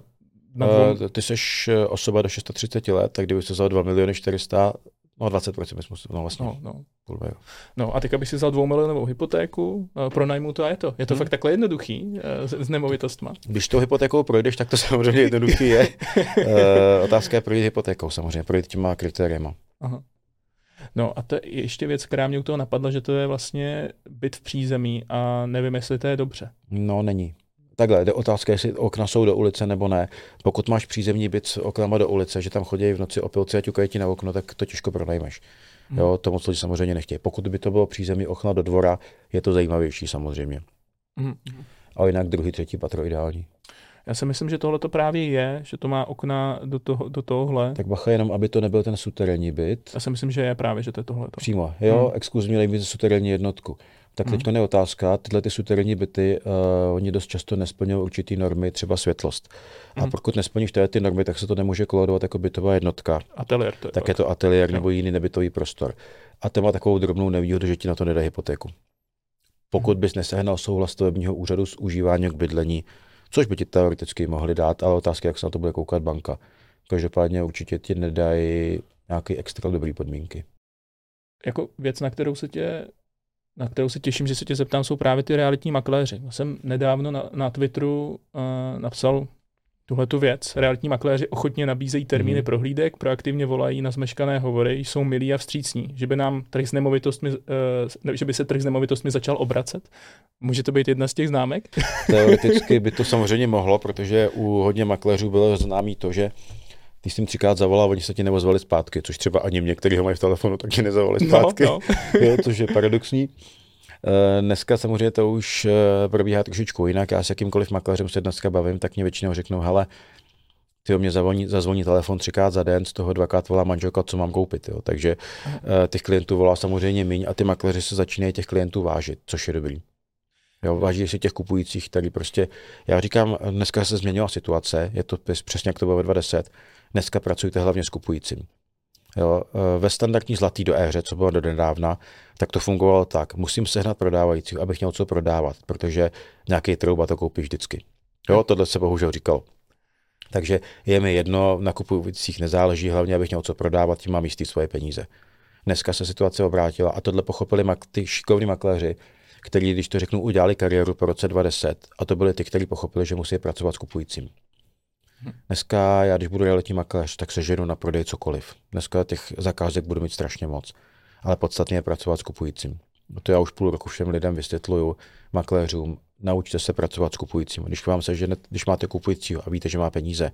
na dvou... uh, ty jsi eh, osoba do 630 let, tak kdyby se vzal 2 miliony 400, No 20% bys musel, no vlastně. No, no. Půlbe, jo. no a teď bych si vzal dvoumilionovou hypotéku, pronajmu to a je to. Je to hmm. fakt takhle jednoduchý s, s nemovitostma. Když to hypotékou projdeš, tak to samozřejmě jednoduchý je. uh, otázka je projít hypotékou samozřejmě, projít těma kritériema. Aha. No a to je ještě věc, která mě u toho napadla, že to je vlastně byt v přízemí a nevím, jestli to je dobře. No není. Takhle, jde otázka, jestli okna jsou do ulice nebo ne. Pokud máš přízemní byt s oknama do ulice, že tam chodí v noci opilci a ťukají ti na okno, tak to těžko pronajmeš. Hmm. Jo, to moc lidi samozřejmě nechtějí. Pokud by to bylo přízemní okna do dvora, je to zajímavější samozřejmě. Hmm. A jinak druhý, třetí patro ideální. Já si myslím, že tohle to právě je, že to má okna do, toho, do tohohle. Tak bacha jenom, aby to nebyl ten suterénní byt. Já si myslím, že je právě, že to je tohle. Přímo, jo, hmm. exkluzivně mít suterénní jednotku. Tak teď je otázka, tyhle ty suterénní byty, uh, oni dost často nesplňují určitý normy, třeba světlost. A hmm. pokud nesplníš tyhle ty normy, tak se to nemůže kolodovat jako bytová jednotka. Ateliér to je Tak je to ateliér nebo jiný nebytový prostor. A to má takovou drobnou nevýhodu, že ti na to nedá hypotéku. Pokud hmm. bys nesehnal souhlas stavebního úřadu s užíváním k bydlení, což by ti teoreticky mohli dát, ale otázka, jak se na to bude koukat banka. Každopádně určitě ti nedají nějaké extra dobré podmínky. Jako věc, na kterou se tě na kterou se těším, že se tě zeptám, jsou právě ty realitní makléři. Já jsem nedávno na, na Twitteru uh, napsal tuhle tu věc. Realitní makléři ochotně nabízejí termíny mm. prohlídek, proaktivně volají na zmeškané hovory, jsou milí a vstřícní. Že by nám trh s nemovitostmi, uh, že by se trh s nemovitostmi začal obracet? Může to být jedna z těch známek? Teoreticky by to samozřejmě mohlo, protože u hodně makléřů bylo známý to, že když jsem třikrát zavolal, oni se ti neozvali zpátky, což třeba ani mě, který ho mají v telefonu, tak ti nezavolali no, zpátky, no, no. je, což je paradoxní. Eh, dneska samozřejmě to už eh, probíhá trošičku jinak. Já s jakýmkoliv makléřem se dneska bavím, tak mě většinou řeknou, hele, ty o mě zavoní, zazvoní telefon třikrát za den, z toho dvakrát volá manželka, co mám koupit. Jo. Takže uh, těch klientů volá samozřejmě míň a ty makléři se začínají těch klientů vážit, což je dobrý. Jo, váží si těch kupujících, který prostě, já říkám, dneska se změnila situace, je to přesně jak to bylo ve 20, dneska pracujte hlavně s kupujícím. Jo, e, ve standardní zlatý do éře, co bylo do nedávna, tak to fungovalo tak. Musím sehnat prodávajícího, abych měl co prodávat, protože nějaký trouba to koupí vždycky. Jo, tohle se bohužel říkal. Takže je mi jedno, na kupujících nezáleží, hlavně abych měl co prodávat, tím mám jistý svoje peníze. Dneska se situace obrátila a tohle pochopili mak- ty šikovní makléři, kteří, když to řeknu, udělali kariéru po roce 20 a to byli ty, kteří pochopili, že musí pracovat s kupujícím. Dneska já, když budu realitní makléř, tak se ženu na prodej cokoliv. Dneska těch zakázek budu mít strašně moc. Ale podstatně je pracovat s kupujícím. To já už půl roku všem lidem vysvětluju, makléřům, naučte se pracovat s kupujícím. Když vám se žene, když máte kupujícího a víte, že má peníze,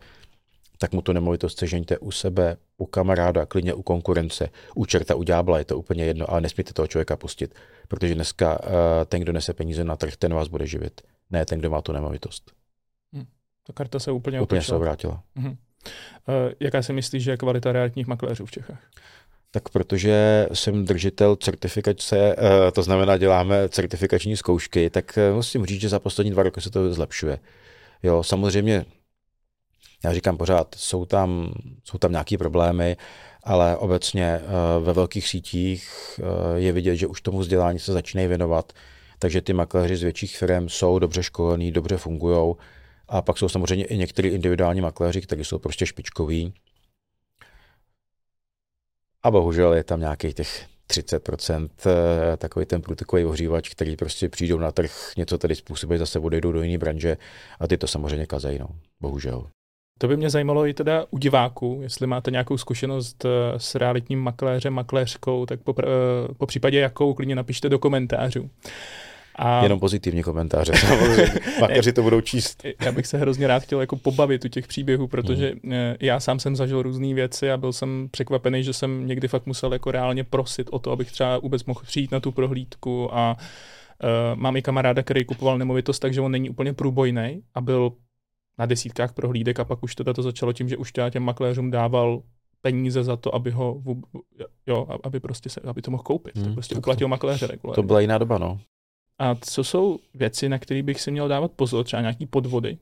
tak mu to nemovitost sežeňte u sebe, u kamaráda, klidně u konkurence, u čerta, u ďábla, je to úplně jedno, ale nesmíte toho člověka pustit, protože dneska uh, ten, kdo nese peníze na trh, ten vás bude živit, ne ten, kdo má tu nemovitost. Ta karta se úplně Úplně se obrátila. Uh-huh. Uh, jaká si myslíš, že je kvalita realitních makléřů v Čechách? Tak protože jsem držitel certifikace, uh, to znamená, děláme certifikační zkoušky, tak uh, musím říct, že za poslední dva roky se to zlepšuje. Jo, samozřejmě, já říkám pořád, jsou tam, jsou tam nějaké problémy, ale obecně ve velkých sítích je vidět, že už tomu vzdělání se začínají věnovat, takže ty makléři z větších firm jsou dobře školení, dobře fungují a pak jsou samozřejmě i některý individuální makléři, kteří jsou prostě špičkoví. A bohužel je tam nějakých těch 30% eh, takový ten průtokový ohřívač, který prostě přijdou na trh, něco tady způsobí, zase odejdou do jiné branže a ty to samozřejmě kazají, no. bohužel. To by mě zajímalo i teda u diváků, jestli máte nějakou zkušenost eh, s realitním makléřem, makléřkou, tak po, eh, po případě jakou, klidně napište do komentářů. A... Jenom pozitivní komentáře. Makaři to budou číst. Já bych se hrozně rád chtěl jako pobavit u těch příběhů, protože hmm. já sám jsem zažil různé věci a byl jsem překvapený, že jsem někdy fakt musel jako reálně prosit o to, abych třeba vůbec mohl přijít na tu prohlídku a uh, mám i kamaráda, který kupoval nemovitost, takže on není úplně průbojný a byl na desítkách prohlídek a pak už teda to začalo tím, že už těm makléřům dával peníze za to, aby ho, jo, aby prostě se, aby to mohl koupit. Hmm, tak prostě uplatil makléře regulárně. To byla jiná doba, no. A co jsou věci, na které bych si měl dávat pozor, třeba nějaký podvody?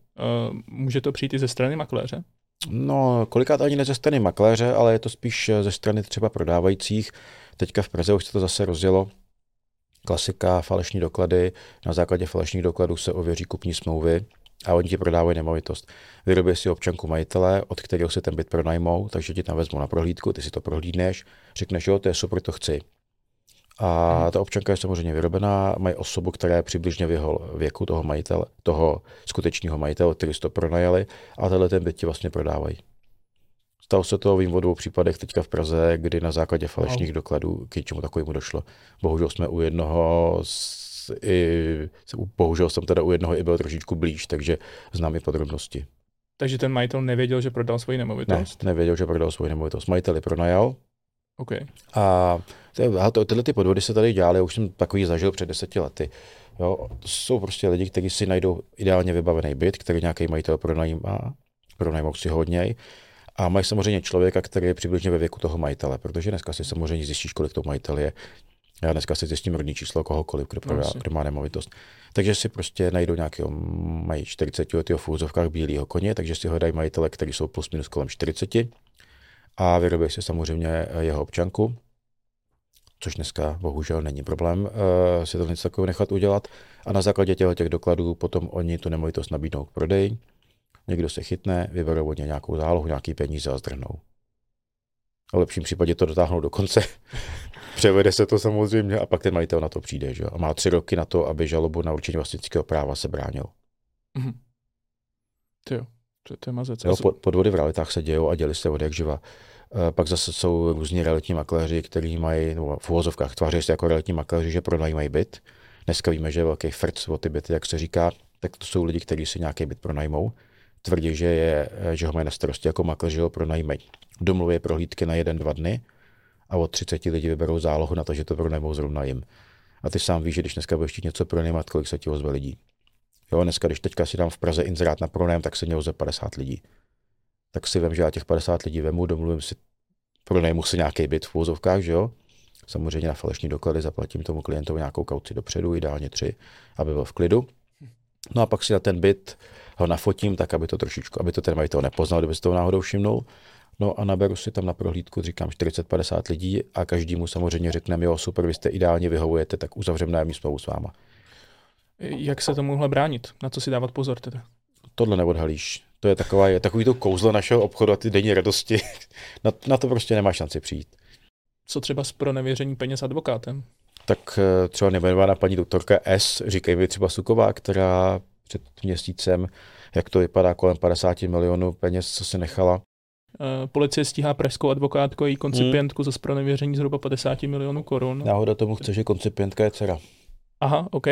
Uh, může to přijít i ze strany makléře? No, kolikrát ani ne ze strany makléře, ale je to spíš ze strany třeba prodávajících. Teďka v Praze už se to zase rozdělo. Klasika, falešní doklady. Na základě falešných dokladů se ověří kupní smlouvy a oni ti prodávají nemovitost. Vyrobí si občanku majitele, od kterého si ten byt pronajmou, takže ti tam vezmu na prohlídku, ty si to prohlídneš, řekneš, jo, to je super, to chci. A hmm. ta občanka je samozřejmě vyrobená, mají osobu, která je přibližně v jeho věku toho majitele, toho skutečného majitele, který si to pronajali, a tenhle ten byt ti vlastně prodávají. Stalo se to, vím o dvou případech teďka v Praze, kdy na základě falešných dokladů k čemu takovému došlo. Bohužel jsme u jednoho s, i, bohužel jsem teda u jednoho i byl trošičku blíž, takže znám i podrobnosti. Takže ten majitel nevěděl, že prodal svoji nemovitost? Ne, nevěděl, že prodal svoji nemovitost. Majitel ji pronajal, Okay. A to, tyhle ty podvody se tady dělaly, už jsem takový zažil před deseti lety. Jo, to jsou prostě lidi, kteří si najdou ideálně vybavený byt, který nějaký majitel pronajímá, pronajmou si hodně, a mají samozřejmě člověka, který je přibližně ve věku toho majitele, protože dneska si samozřejmě zjistíš, kolik to majitel je. Já dneska si zjistím rodní číslo kohokoliv, kdo, prodá, kdo má nemovitost. Takže si prostě najdou nějakého, mají 40 letého v úzovkách bílého koně, takže si ho dají majitele, který jsou plus minus kolem 40 a vyrobí si samozřejmě jeho občanku, což dneska bohužel není problém uh, si to něco takového nechat udělat. A na základě těchto těch dokladů potom oni tu nemovitost nabídnou k prodeji, někdo se chytne, vyberou od něj nějakou zálohu, nějaký peníze a zdrhnou. A v lepším případě to dotáhnou do konce. Převede se to samozřejmě a pak ten majitel na to přijde. Že? A má tři roky na to, aby žalobu na určení vlastnického práva se bránil. Mhm. Ty jo, to, to je mazec. Jo, pod, podvody v realitách se dějou a děli se od jak živa. E, pak zase jsou různí realitní makléři, kteří mají, no, v uvozovkách tváří se jako realitní makléři, že pronajímají byt. Dneska víme, že je velký frc o ty byty, jak se říká, tak to jsou lidi, kteří si nějaký byt pronajmou. Tvrdí, že, je, že ho mají na starosti jako makléř, že ho pronajmají. Domluví prohlídky na jeden, dva dny a od 30 lidí vyberou zálohu na to, že to pronajmou zrovna jim. A ty sám víš, že když dneska budeš chtít něco pronajímat, kolik se ti ozve lidí. Jo, dneska, když teďka si dám v Praze inzerát na pronájem, tak se mě ozve 50 lidí. Tak si vím, že já těch 50 lidí vemu, domluvím si, pronajmu si nějaký byt v úzovkách, že jo. Samozřejmě na falešní doklady zaplatím tomu klientovi nějakou kauci dopředu, ideálně tři, aby byl v klidu. No a pak si na ten byt ho nafotím tak, aby to trošičku, aby to ten majitel nepoznal, kdyby se toho náhodou všimnul. No a naberu si tam na prohlídku, říkám 40-50 lidí a každému samozřejmě řekneme, jo, super, vy jste ideálně vyhovujete, tak uzavřeme nájemní smlouvu s váma. Jak se tomuhle bránit? Na co si dávat pozor teda? Tohle neodhalíš. To je taková, je takový to kouzlo našeho obchodu a ty denní radosti. Na, na to prostě nemá šanci přijít. Co třeba s pronevěření peněz advokátem? Tak eh, třeba nejmenovaná paní doktorka S, říkají mi třeba Suková, která před měsícem, jak to vypadá, kolem 50 milionů peněz, co se nechala. Uh, policie stíhá pražskou advokátku a její koncipientku hmm. za spronevěření zhruba 50 milionů korun. Náhoda tomu chce, že koncipientka je dcera. Aha, OK.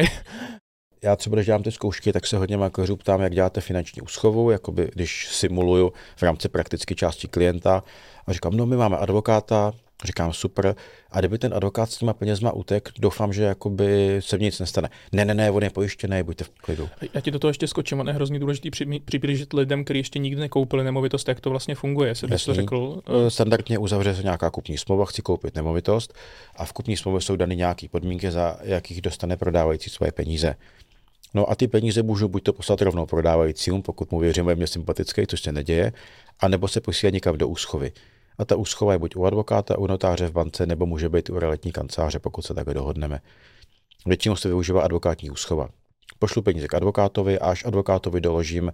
Já třeba, když dělám ty zkoušky, tak se hodně makléřů ptám, jak děláte finanční úschovu, jakoby když simuluju v rámci praktické části klienta a říkám, no my máme advokáta, Říkám super. A kdyby ten advokát s těma penězma utek, doufám, že jakoby se nic nestane. Ne, ne, ne, on je pojištěný, buďte v klidu. Já ti do toho ještě skočím, on je hrozně důležitý přiblížit lidem, kteří ještě nikdy nekoupili nemovitost, jak to vlastně funguje, jestli bys to řekl. Standardně uzavře se nějaká kupní smlouva, chci koupit nemovitost a v kupní smlouvě jsou dany nějaké podmínky, za jakých dostane prodávající svoje peníze. No a ty peníze můžu buď to poslat rovnou prodávajícímu, pokud mu věřím, je mě sympatický, což se neděje, anebo se posílat někam do úschovy. A ta úschova je buď u advokáta, u notáře v bance, nebo může být u realitní kanceláře, pokud se takhle dohodneme. Většinou se využívá advokátní úschova. Pošlu peníze k advokátovi a až advokátovi doložím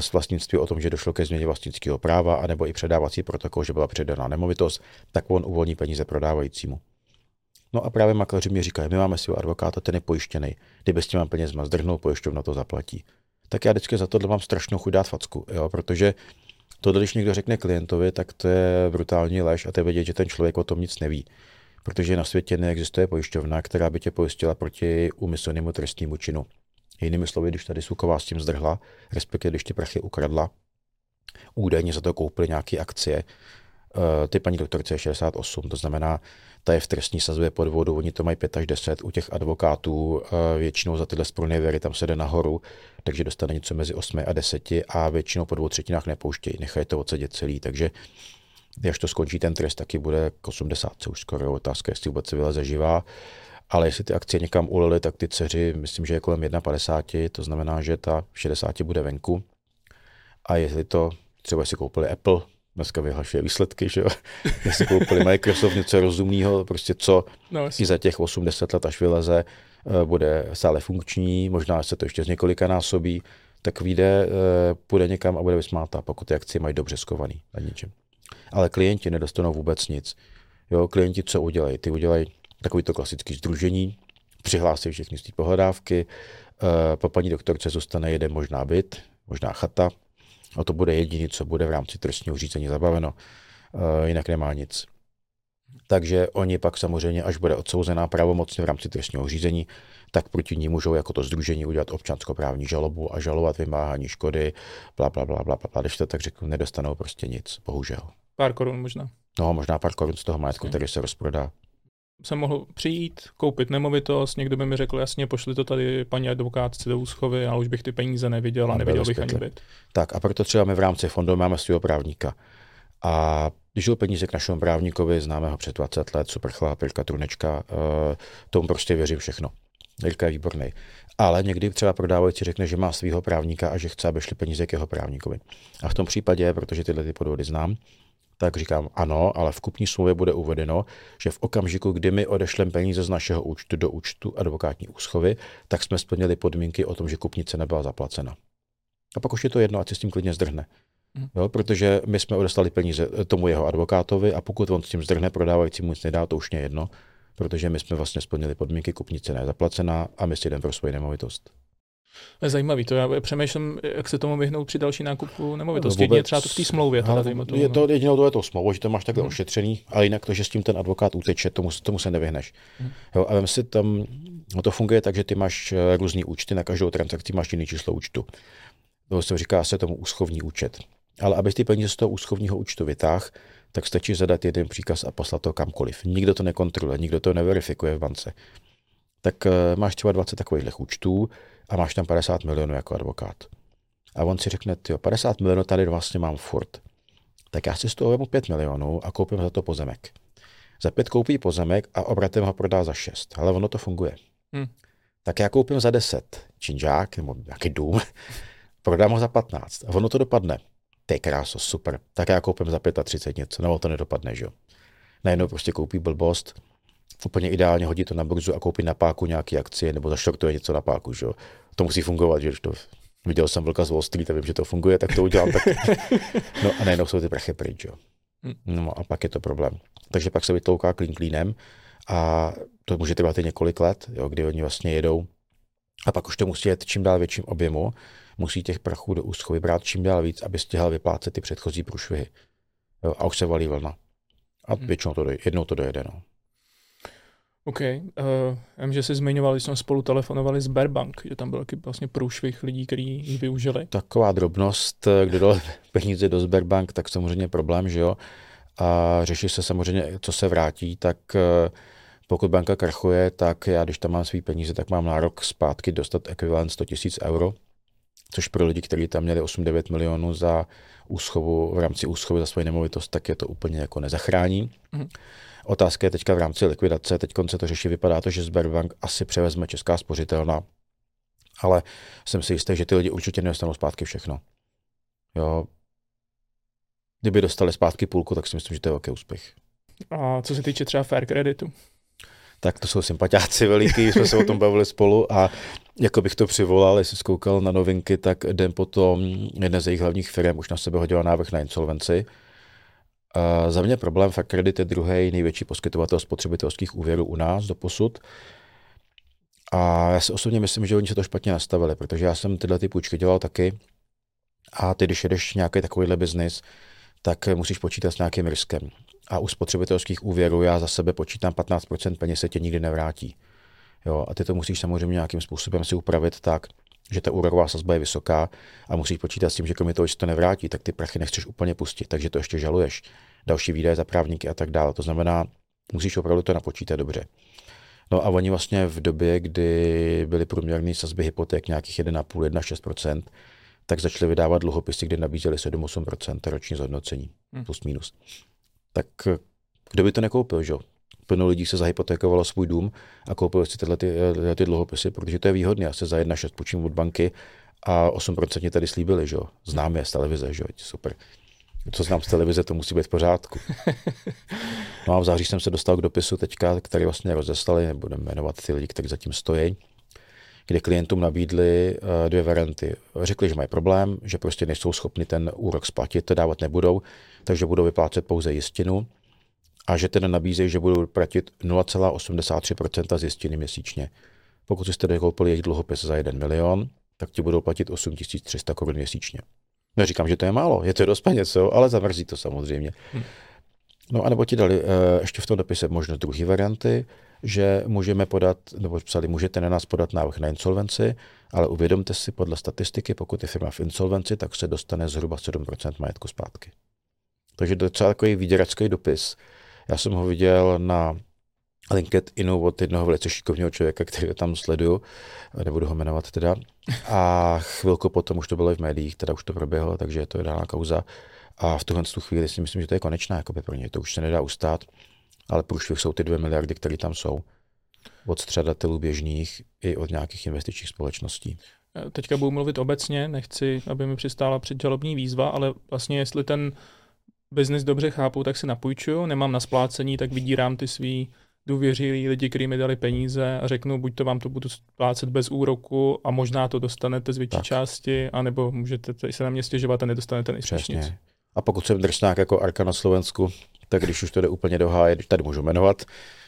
z vlastnictví o tom, že došlo ke změně vlastnického práva, anebo i předávací protokol, že byla předaná nemovitost, tak on uvolní peníze prodávajícímu. No a právě makléři mi říkají, my máme si advokáta, ten je pojištěný. Kdyby s těma penězma zdrhnul, pojišťovna to zaplatí. Tak já vždycky za tohle mám strašnou chuť dát facku, jo, protože to, když někdo řekne klientovi, tak to je brutální lež a to je vědět, že ten člověk o tom nic neví. Protože na světě neexistuje pojišťovna, která by tě pojistila proti úmyslnému trestnímu činu. Jinými slovy, když tady Suková s tím zdrhla, respektive když ty prachy ukradla, údajně za to koupili nějaké akcie, eh, ty paní doktorce je 68, to znamená, ta je v trestní sazbě podvodu, oni to mají 5 až 10, u těch advokátů eh, většinou za tyhle spronevěry tam se jde nahoru, takže dostane něco mezi 8 a 10 a většinou po dvou třetinách nepouštějí, nechají to odsedět celý, takže až to skončí ten trest, taky bude k 80, co už skoro otázka, jestli vůbec se vyleze živá. Ale jestli ty akcie někam ulily, tak ty dceři, myslím, že je kolem 1,50, to znamená, že ta 60 bude venku. A jestli to, třeba si koupili Apple, dneska vyhlašuje výsledky, že jo, jestli koupili Microsoft něco rozumného, prostě co no, i za těch 80 let, až vyleze, eh, bude stále funkční, možná se to ještě z několika násobí, tak vyjde, eh, půjde někam a bude vysmátá, pokud ty akcie mají dobře skovaný na ničem. Ale klienti nedostanou vůbec nic. Jo, klienti co udělají? Ty udělají takový to klasický združení, přihlásí všechny z té pohledávky, eh, po paní doktorce zůstane jeden možná byt, možná chata, a to bude jediné, co bude v rámci trestního řízení zabaveno, eh, jinak nemá nic. Takže oni pak samozřejmě, až bude odsouzená pravomocně v rámci trestního řízení, tak proti ní můžou jako to združení udělat občanskoprávní žalobu a žalovat vymáhání škody, bla, bla, bla, bla, bla. Když to tak řeknu, nedostanou prostě nic, bohužel. Pár korun možná. No, možná pár korun z toho majetku, který se rozprodá jsem mohl přijít, koupit nemovitost, někdo by mi řekl, jasně, pošli to tady paní advokátce do úschovy, ale už bych ty peníze neviděl a neviděl bych ani byt. Tak a proto třeba my v rámci fondu máme svého právníka. A Když jsou peníze k našemu právníkovi, známe ho před 20 let, super chlap, Jirka Trunečka, uh, tomu prostě věřím všechno. Jirka je výborný. Ale někdy třeba prodávající řekne, že má svého právníka a že chce, aby šly peníze k jeho právníkovi. A v tom případě, protože tyhle ty podvody znám, tak říkám ano, ale v kupní smlouvě bude uvedeno, že v okamžiku, kdy my odešleme peníze z našeho účtu do účtu advokátní úschovy, tak jsme splnili podmínky o tom, že kupnice nebyla zaplacena. A pak už je to jedno, ať se s tím klidně zdrhne. Mhm. Jo, protože my jsme odeslali peníze tomu jeho advokátovi a pokud on s tím zdrhne, prodávající mu nic nedá, to už je jedno, protože my jsme vlastně splnili podmínky, kupnice nezaplacená a my si jdeme pro svoji nemovitost. Je zajímavý, to já přemýšlím, jak se tomu vyhnout při další nákupu nemovitosti. Jedině třeba to v té smlouvě. Teda, ale, je to jedinou to je to smlouva, že to máš takhle hmm. ošetřený, ale jinak to, že s tím ten advokát uteče, tomu, tomu se nevyhneš. Hmm. Jo, a si tam, no to funguje tak, že ty máš eh, různý účty, na každou transakci máš jiný číslo účtu. To se říká se tomu úschovní účet. Ale aby ty peníze z toho úschovního účtu vytáhl, tak stačí zadat jeden příkaz a poslat to kamkoliv. Nikdo to nekontroluje, nikdo to neverifikuje v bance. Tak uh, máš třeba 20 takových účtů a máš tam 50 milionů jako advokát. A on si řekne, ty 50 milionů tady vlastně mám furt. Tak já si z toho vemu 5 milionů a koupím za to pozemek. Za 5 koupí pozemek a obratem ho prodá za 6. Ale ono to funguje. Hmm. Tak já koupím za 10 činžák nebo nějaký dům, prodám ho za 15 a ono to dopadne ty kráso, super, tak já koupím za 35 něco, nebo to nedopadne, že jo. Najednou prostě koupí blbost, úplně ideálně hodí to na burzu a koupí na páku nějaký akcie nebo zašortuje něco na páku, že jo. To musí fungovat, že to viděl jsem Vlka z Wall Street a vím, že to funguje, tak to udělám tak. No a najednou jsou ty prachy pryč, jo. Hm. No a pak je to problém. Takže pak se vytlouká klín klínem a to může trvat i několik let, jo, kdy oni vlastně jedou a pak už to musí jet čím dál větším objemu musí těch prachů do úschovy brát čím dál víc, aby stihl vyplácet ty předchozí průšvihy. Jo, a už se valí vlna. A hmm. většinou to dojde, jednou to dojede. No. OK. Uh, vím, že jsi zmiňoval, že jsme spolu telefonovali z Berbank, že tam byl taky vlastně průšvih lidí, kteří ji využili. Taková drobnost, kdo dal peníze do Sberbank, tak samozřejmě problém, že jo. A řeší se samozřejmě, co se vrátí, tak uh, pokud banka krachuje, tak já, když tam mám svý peníze, tak mám nárok zpátky dostat ekvivalent 100 000 euro což pro lidi, kteří tam měli 8-9 milionů za úschovu, v rámci úschovy za svoji nemovitost, tak je to úplně jako nezachrání. Mm. Otázka je teďka v rámci likvidace, teď se to řeší, vypadá to, že Sberbank asi převezme Česká spořitelna, ale jsem si jistý, že ty lidi určitě nedostanou zpátky všechno. Jo. Kdyby dostali zpátky půlku, tak si myslím, že to je velký úspěch. A co se týče třeba fair kreditu? tak to jsou sympatiáci veliký, jsme se o tom bavili spolu a jako bych to přivolal, jestli zkoukal na novinky, tak den potom jedna z jejich hlavních firm už na sebe hodila návrh na insolvenci. A za mě problém Fair Credit je druhý největší poskytovatel spotřebitelských úvěrů u nás do posud. A já si osobně myslím, že oni se to špatně nastavili, protože já jsem tyhle ty půjčky dělal taky. A ty, když jedeš nějaký takovýhle biznis, tak musíš počítat s nějakým riskem. A u spotřebitelských úvěrů já za sebe počítám 15% peněz se tě nikdy nevrátí. Jo, a ty to musíš samozřejmě nějakým způsobem si upravit tak, že ta úroková sazba je vysoká a musíš počítat s tím, že kromě toho, že to nevrátí, tak ty prachy nechceš úplně pustit, takže to ještě žaluješ. Další výdaje za právníky a tak dále. To znamená, musíš opravdu to napočítat dobře. No a oni vlastně v době, kdy byly průměrné sazby hypoték nějakých 1,5-1,6%, tak začali vydávat dluhopisy, kde nabízeli 7-8% roční zhodnocení, hmm. plus minus. Tak kdo by to nekoupil, že? Plno lidí se zahypotékovalo svůj dům a koupili si tyhle ty, tyhle ty dluhopisy, protože to je výhodné. Já se za 1,6 půjčím od banky a 8% mě tady slíbili, že Znám je z televize, že super. Co znám z televize, to musí být v pořádku. No a v září jsem se dostal k dopisu teďka, který vlastně rozeslali, nebudeme jmenovat ty lidi, kteří zatím stojí, kde klientům nabídli eh, dvě varianty. Řekli, že mají problém, že prostě nejsou schopni ten úrok splatit, to dávat nebudou, takže budou vyplácet pouze jistinu a že teda nabízejí, že budou platit 0,83% z jistiny měsíčně. Pokud jste dokoupili jejich dluhopis za 1 milion, tak ti budou platit 8300 korun měsíčně. Neříkám, že to je málo, je to dost peněz, ale zamrzí to samozřejmě. Hmm. No a nebo ti dali uh, ještě v tom dopise možnost druhé varianty, že můžeme podat, nebo psali, můžete na nás podat návrh na insolvenci, ale uvědomte si podle statistiky, pokud je firma v insolvenci, tak se dostane zhruba 7% majetku zpátky. Takže to je docela takový výděračský dopis. Já jsem ho viděl na LinkedInu od jednoho velice šikovného člověka, který tam sleduju, nebudu ho jmenovat teda. A chvilku potom už to bylo i v médiích, teda už to proběhlo, takže je to dána kauza. A v tuhle tu chvíli si myslím, že to je konečná jakoby pro ně. To už se nedá ustát, ale průšvih jsou ty dvě miliardy, které tam jsou. Od střadatelů běžných i od nějakých investičních společností. Teďka budu mluvit obecně, nechci, aby mi přistála předžalobní výzva, ale vlastně jestli ten biznis dobře chápu, tak si napůjčuju, nemám na splácení, tak vydírám ty svý důvěřilí lidi, kteří mi dali peníze a řeknu, buď to vám to budu splácet bez úroku a možná to dostanete z větší tak. části, anebo můžete se na mě stěžovat a nedostanete nejspíš nic. A pokud jsem drsnák jako Arka na Slovensku, tak když už to jde úplně do háje, když tady můžu jmenovat,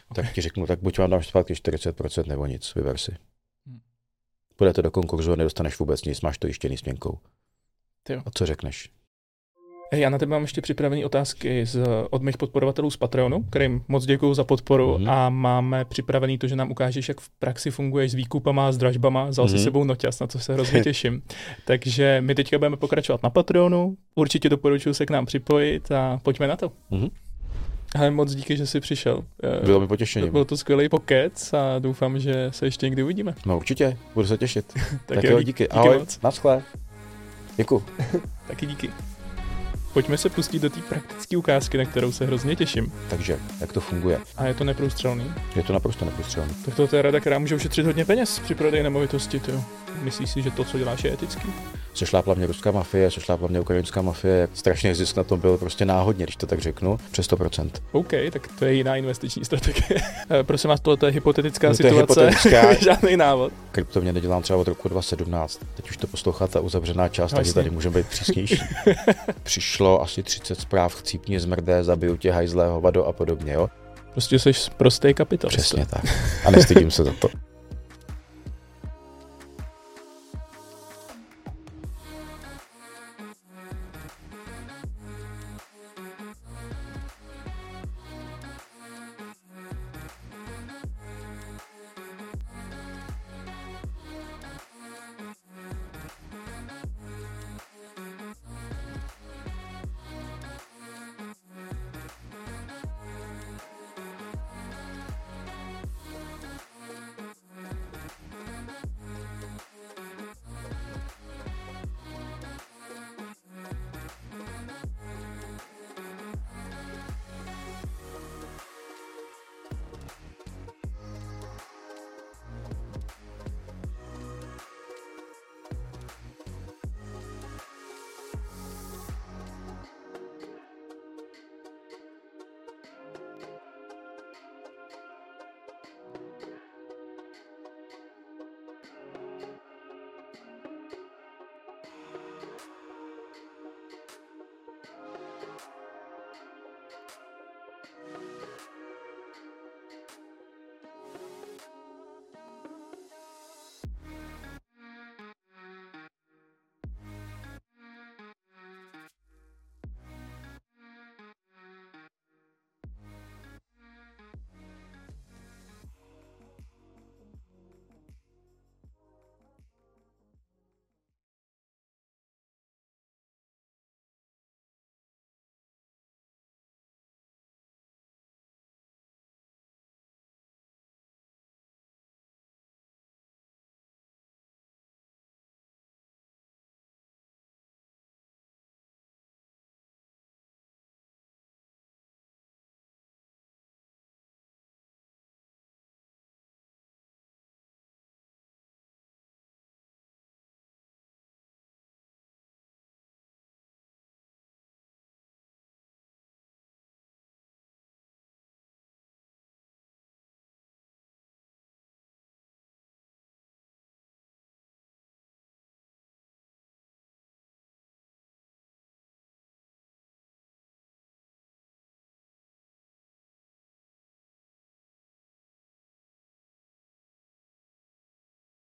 okay. tak ti řeknu, tak buď vám dám zpátky 40% nebo nic, vyber si. Půjdete do konkurzu a nedostaneš vůbec nic, máš to jištěný s měnkou. A co řekneš? Já na tebe mám ještě připravené otázky z, od mých podporovatelů z Patreonu, kterým moc děkuji za podporu mm-hmm. a máme připravený to, že nám ukážeš, jak v praxi funguješ s výkupama, s dražbama, vzal mm-hmm. si sebou noťas, na co se hrozně těším. Takže my teďka budeme pokračovat na Patreonu, určitě doporučuji se k nám připojit a pojďme na to. Mm-hmm. Ale moc díky, že jsi přišel. Bylo mi potěšení. Byl to skvělý pokec a doufám, že se ještě někdy uvidíme. No určitě, budu se těšit. tak, tak jo, díky. díky. Ahoj, moc. naschle. Děkuji. Taky díky. Pojďme se pustit do té praktické ukázky, na kterou se hrozně těším. Takže, jak to funguje? A je to neprůstřelný? Je to naprosto neprůstřelný. Tak to je rada, která může ušetřit hodně peněz při prodeji nemovitosti. Tyjo. Myslíš si, že to, co děláš, je etický? Sešlápla mě ruská mafie, sešlápla mě ukrajinská mafie, strašně zisk na tom byl prostě náhodně, když to tak řeknu, přes 100%. OK, tak to je jiná investiční strategie. Eh, prosím vás, tohle je hypotetická no, to situace, je hypotetická. žádný návod. mě nedělám třeba od roku 2017. Teď už to poslouchá ta uzavřená část, takže tady můžeme být přísnější. Přišlo asi 30 zpráv, chcípně zmrdé, zabiju tě, hajzlého, vado a podobně, jo. Prostě jsi prostý kapitalista. Přesně tak. A nestydím se za to.